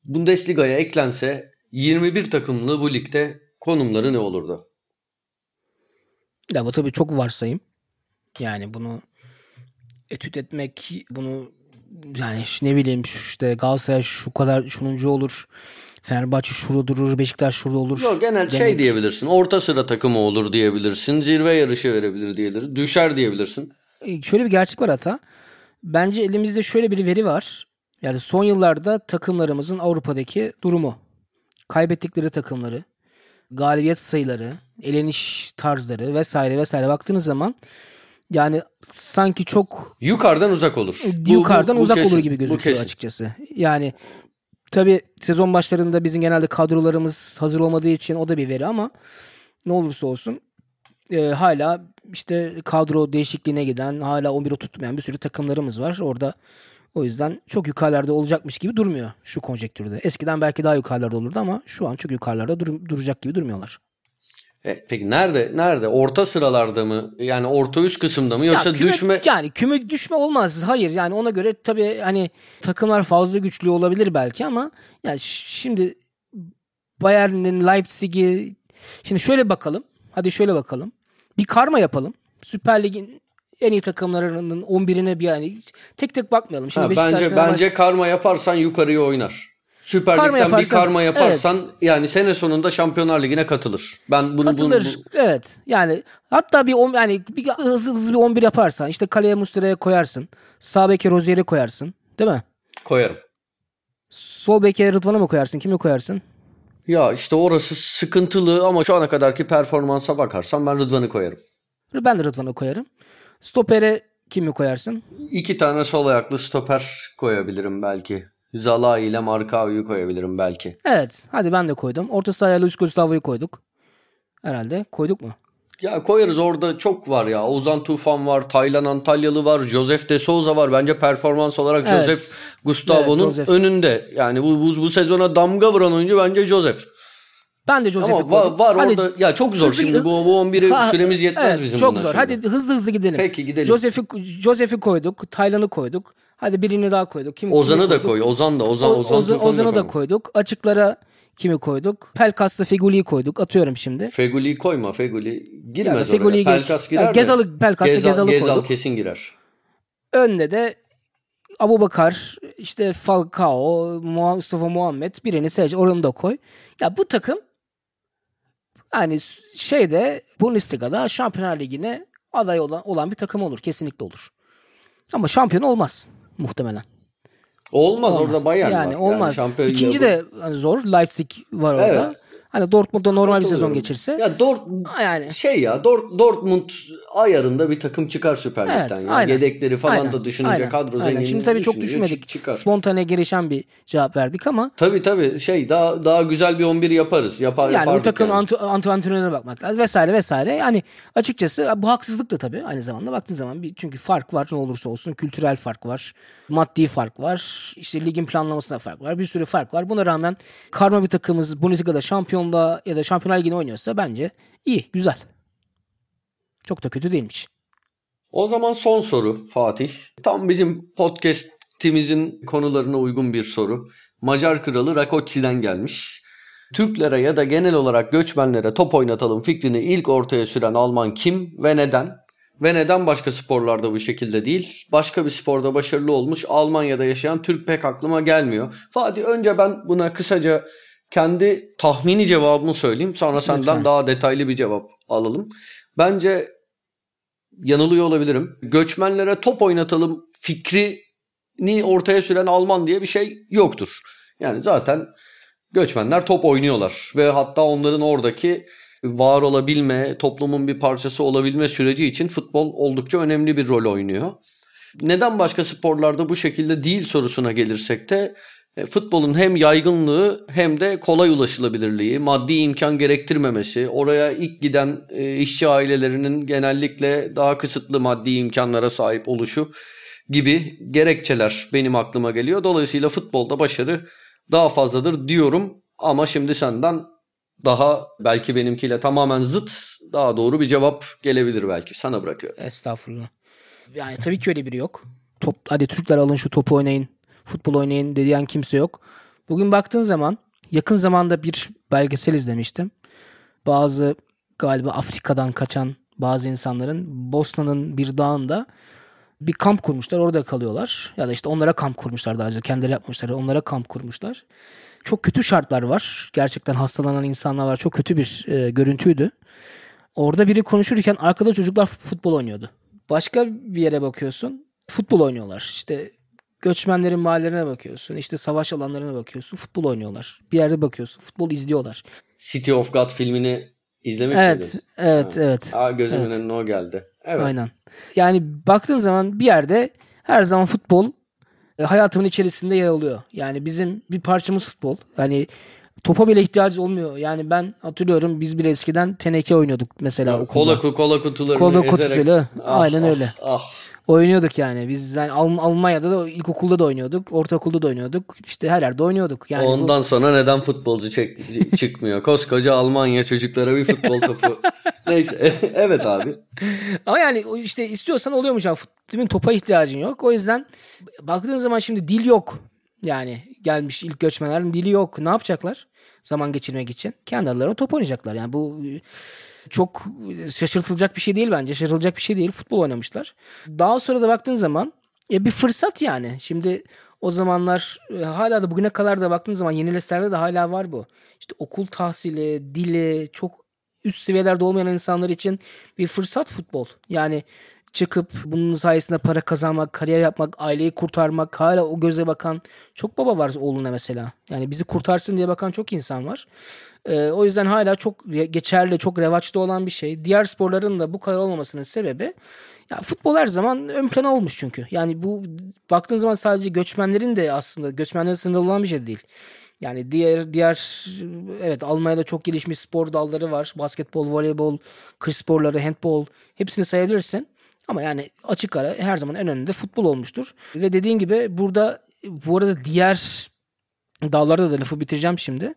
Bundesliga'ya eklense 21 takımlı bu ligde konumları ne olurdu? Ya bu tabii çok varsayım. Yani bunu etüt etmek, bunu yani ne bileyim işte Galatasaray şu kadar şununcu olur. Fenerbahçe şurada durur, Beşiktaş şurada olur. Yok genel şey demek. diyebilirsin. Orta sıra takımı olur diyebilirsin. Zirve yarışı verebilir diyebilirsin. Düşer diyebilirsin. E, Şöyle bir gerçek var hata. Bence elimizde şöyle bir veri var. Yani son yıllarda takımlarımızın Avrupa'daki durumu. Kaybettikleri takımları, galibiyet sayıları, eleniş tarzları vesaire vesaire baktığınız zaman yani sanki çok Yukarıdan uzak olur. Bu- yukarıdan bu- bu uzak kesin. olur gibi Bu gözüküyor açıkçası. Yani tabi sezon başlarında bizim genelde kadrolarımız hazır olmadığı için o da bir veri ama ne olursa olsun e, hala işte kadro değişikliğine giden hala 11'i tutmayan bir sürü takımlarımız var. Orada o yüzden çok yukarılarda olacakmış gibi durmuyor şu konjektürde. Eskiden belki daha yukarılarda olurdu ama şu an çok yukarılarda dur- duracak gibi durmuyorlar. E, peki nerede? Nerede? Orta sıralarda mı? Yani orta üst kısımda mı? Yoksa Ya küme- düşme yani küme düşme olmaz. Hayır yani ona göre tabii hani takımlar fazla güçlü olabilir belki ama yani şimdi Bayern'in Leipzig'i şimdi şöyle bakalım. Hadi şöyle bakalım. Bir karma yapalım. Süper Lig'in en iyi takımlarının 11'ine bir yani tek tek bakmayalım. Şimdi Ha, bence bence karma yaparsan yukarıya oynar. Süper Karma Lig'den bir yaparsan- karma yaparsan yani sene sonunda Şampiyonlar Ligi'ne katılır. Ben bunu katılır. bunu bu- Evet. Yani hatta bir on, yani bir hızlı hızlı bir 11 yaparsan işte kaleye Muslera'ya koyarsın. Sağ beke Rozier'e koyarsın. Değil mi? koyarım. Sol beke Rıdvan'a mı koyarsın? Kimi koyarsın? Ya işte orası sıkıntılı ama şu ana kadarki performansa bakarsan ben Rıdvan'ı koyarım. Ben de Rıdvan'a koyarım. Stopere kimi koyarsın? İki tane sol ayaklı stoper koyabilirim belki. Zala ile Markao'yu koyabilirim belki. Evet. Hadi ben de koydum. Orta sahaya Luis Gustavo'yu koyduk. Herhalde. Koyduk mu? Ya koyarız orada çok var ya. Ozan Tufan var, Taylan Antalyalı var, Josef de Souza var. Bence performans olarak Evet. Josef Gustavo'nun Evet, önünde. Yani bu, bu, bu sezona damga vuran oyuncu bence Josef. Ben de Josef'i koydum. var, var Hadi orada ya çok zor hızlı- şimdi bu, bu 11'i Ha, süremiz yetmez evet, bizim Çok zor. şimdi. Hadi hızlı hızlı gidelim. Peki, gidelim. Josef'i Josef'i koyduk. Taylan'ı koyduk. Hadi birini daha koyduk. Kim, Ozan'ı kimi da koy. Ozan da Ozan O- Ozan Ozan- Ozan'ı da koy. koyduk. Açıklara Kimi koyduk? Pelkas'la Feguli'yi koyduk. Atıyorum şimdi. Feguli'yi koyma. Feguli girmez Ya da Feguli'yi oraya. Pelkas Ya girer de. Gezal'ı- Pelkas'la Gezal, Gezal'ı Gezal koyduk. kesin girer. Önde de Abu Bakar, işte Falcao, Mustafa Muhammed birini seç. Oranı da koy. Ya bu takım yani şeyde Bundesliga'da Şampiyonlar Ligi'ne aday olan, olan bir takım olur. Kesinlikle olur. Ama şampiyon olmaz muhtemelen. Olmaz, Olmaz. orada Bayern yani var. olmaz. şampiyon İkinci yılı- de hani zor. Leipzig var orada. Evet. Hani Dortmund'da normal bir sezon geçirse Ya Dort yani şey ya Dort, Dortmund ayarında bir takım çıkar Süper Evet, Lig'den. ya. aynen. Yedekleri falan Aynen, da düşününce aynen, kadro aynen. Şimdi tabii çok düşünmedik. çık- Çıkar. Spontane gelişen bir cevap verdik ama Tabii tabii şey daha daha güzel bir 11 yaparız. Yapar yani bu takımın yani. anti, anti antrenörüne bakmak lazım vesaire vesaire. Yani açıkçası bu haksızlık da tabii aynı zamanda baktığın zaman bir çünkü fark var ne olursa olsun kültürel fark var. Maddi fark var. işte ligin planlamasında fark var. Bir sürü fark var. Buna rağmen karma bir takımımız Bundesliga'da şampiyonda ya da Şampiyonlar Ligi'ne oynuyorsa bence iyi, güzel. Çok da kötü değilmiş. O zaman son soru Fatih. Tam bizim podcast'imizin konularına uygun bir soru. Macar kralı Rakoczy'den gelmiş. Türklere ya da genel olarak göçmenlere top oynatalım fikrini ilk ortaya süren Alman kim ve neden? Ve neden başka sporlarda bu şekilde değil? Başka bir sporda başarılı olmuş Almanya'da yaşayan Türk pek aklıma gelmiyor. Fatih önce ben buna kısaca kendi tahmini cevabımı söyleyeyim. Sonra senden Lütfen. daha detaylı bir cevap alalım. Bence yanılıyor olabilirim. Göçmenlere top oynatalım fikrini ortaya süren Alman diye bir şey yoktur. Yani zaten göçmenler top oynuyorlar ve hatta onların oradaki var olabilme, toplumun bir parçası olabilme süreci için futbol oldukça önemli bir rol oynuyor. Neden başka sporlarda bu şekilde değil sorusuna gelirsek de futbolun hem yaygınlığı hem de kolay ulaşılabilirliği, maddi imkan gerektirmemesi, oraya ilk giden e, işçi ailelerinin genellikle daha kısıtlı maddi imkanlara sahip oluşu gibi gerekçeler benim aklıma geliyor. Dolayısıyla futbolda başarı daha fazladır diyorum ama şimdi senden daha belki benimkiyle tamamen zıt daha doğru bir cevap gelebilir belki. Sana bırakıyorum. Estağfurullah. Yani tabii ki öyle biri yok. Top, hadi Türkler alın şu topu oynayın, futbol oynayın diyen kimse yok. Bugün baktığın zaman yakın zamanda bir belgesel izlemiştim. Bazı galiba Afrika'dan kaçan bazı insanların Bosna'nın bir dağında bir kamp kurmuşlar. Orada kalıyorlar. Ya da işte onlara kamp kurmuşlar daha önce. Kendileri yapmışlar. Onlara kamp kurmuşlar. Çok kötü şartlar var. Gerçekten hastalanan insanlar var. Çok kötü bir e, görüntüydü. Orada biri konuşurken arkada çocuklar futbol oynuyordu. Başka bir yere bakıyorsun. Futbol oynuyorlar. İşte göçmenlerin mahallelerine bakıyorsun. İşte savaş alanlarına bakıyorsun. Futbol oynuyorlar. Bir yerde bakıyorsun. Futbol izliyorlar. City of God filmini izlemiş Evet, miydin? evet, evet. Aa, gözümün Evet. önüne o geldi. Evet. Aynen. Yani baktığın zaman bir yerde her zaman futbol e, hayatımın içerisinde yer alıyor. Yani bizim bir parçamız futbol. Yani topa bile ihtiyacı olmuyor. Yani ben hatırlıyorum biz bile eskiden teneke oynuyorduk mesela okulda. Kola, kola kutularını Kola ezerek. kutusuyla. Ah, Aynen ah, öyle. Ah. Oynuyorduk yani. Biz yani Alm- Almanya'da da ilkokulda da oynuyorduk. Ortaokulda da oynuyorduk. İşte her yerde oynuyorduk. Yani bu- Ondan sonra neden futbolcu çek- çıkmıyor? Koskoca Almanya çocuklara bir futbol topu. Neyse. evet abi. Ama yani işte istiyorsan oluyormuş abi. Futbolun topa ihtiyacın yok. O yüzden baktığın zaman şimdi dil yok. Yani gelmiş ilk göçmenlerin dili yok. Ne yapacaklar? Zaman geçirmek için. Kendi aralarına top oynayacaklar. Yani bu çok şaşırtılacak bir şey değil bence. Şaşırtılacak bir şey değil. Futbol oynamışlar. Daha sonra da baktığın zaman e, bir fırsat yani. Şimdi o zamanlar e, hala da bugüne kadar da baktığın zaman yeni de hala var bu. İşte okul tahsili, dili çok üst seviyelerde olmayan insanlar için bir fırsat futbol. Yani çıkıp bunun sayesinde para kazanmak, kariyer yapmak, aileyi kurtarmak, hala o göze bakan çok baba var oğluna mesela. Yani bizi kurtarsın diye bakan çok insan var. Ee, o yüzden hala çok geçerli, çok revaçta olan bir şey. Diğer sporların da bu kadar olmamasının sebebi ya futbol her zaman ön plana olmuş çünkü. Yani bu baktığın zaman sadece göçmenlerin de aslında göçmenlerin sınırlı olan bir şey değil. Yani diğer diğer evet Almanya'da çok gelişmiş spor dalları var. Basketbol, voleybol, kış sporları, handbol hepsini sayabilirsin. Ama yani açık ara her zaman en önünde futbol olmuştur. Ve dediğin gibi burada bu arada diğer dallarda da lafı bitireceğim şimdi.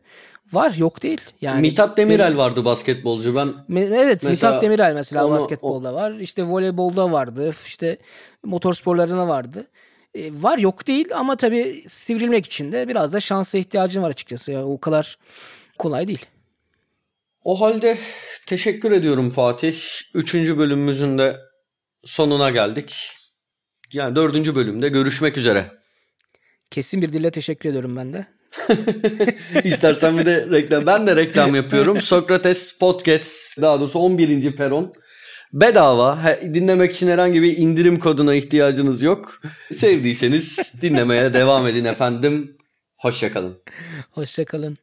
Var yok değil. Yani Mithat Demirel vardı basketbolcu. Ben Me- Evet Mithat Demirel mesela onu- basketbolda var. İşte voleybolda vardı. İşte motor sporlarına vardı. E, var yok değil ama tabii sivrilmek için de biraz da şansa ihtiyacın var açıkçası. Ya, o kadar kolay değil. O halde teşekkür ediyorum Fatih. Üçüncü bölümümüzün de sonuna geldik. Yani dördüncü bölümde görüşmek üzere. Kesin bir dille teşekkür ediyorum ben de. İstersen bir de reklam. Ben de reklam yapıyorum. Sokrates Podcast daha doğrusu 11. peron. Bedava. Dinlemek için herhangi bir indirim koduna ihtiyacınız yok. Sevdiyseniz dinlemeye devam edin efendim. Hoşçakalın. Hoşçakalın.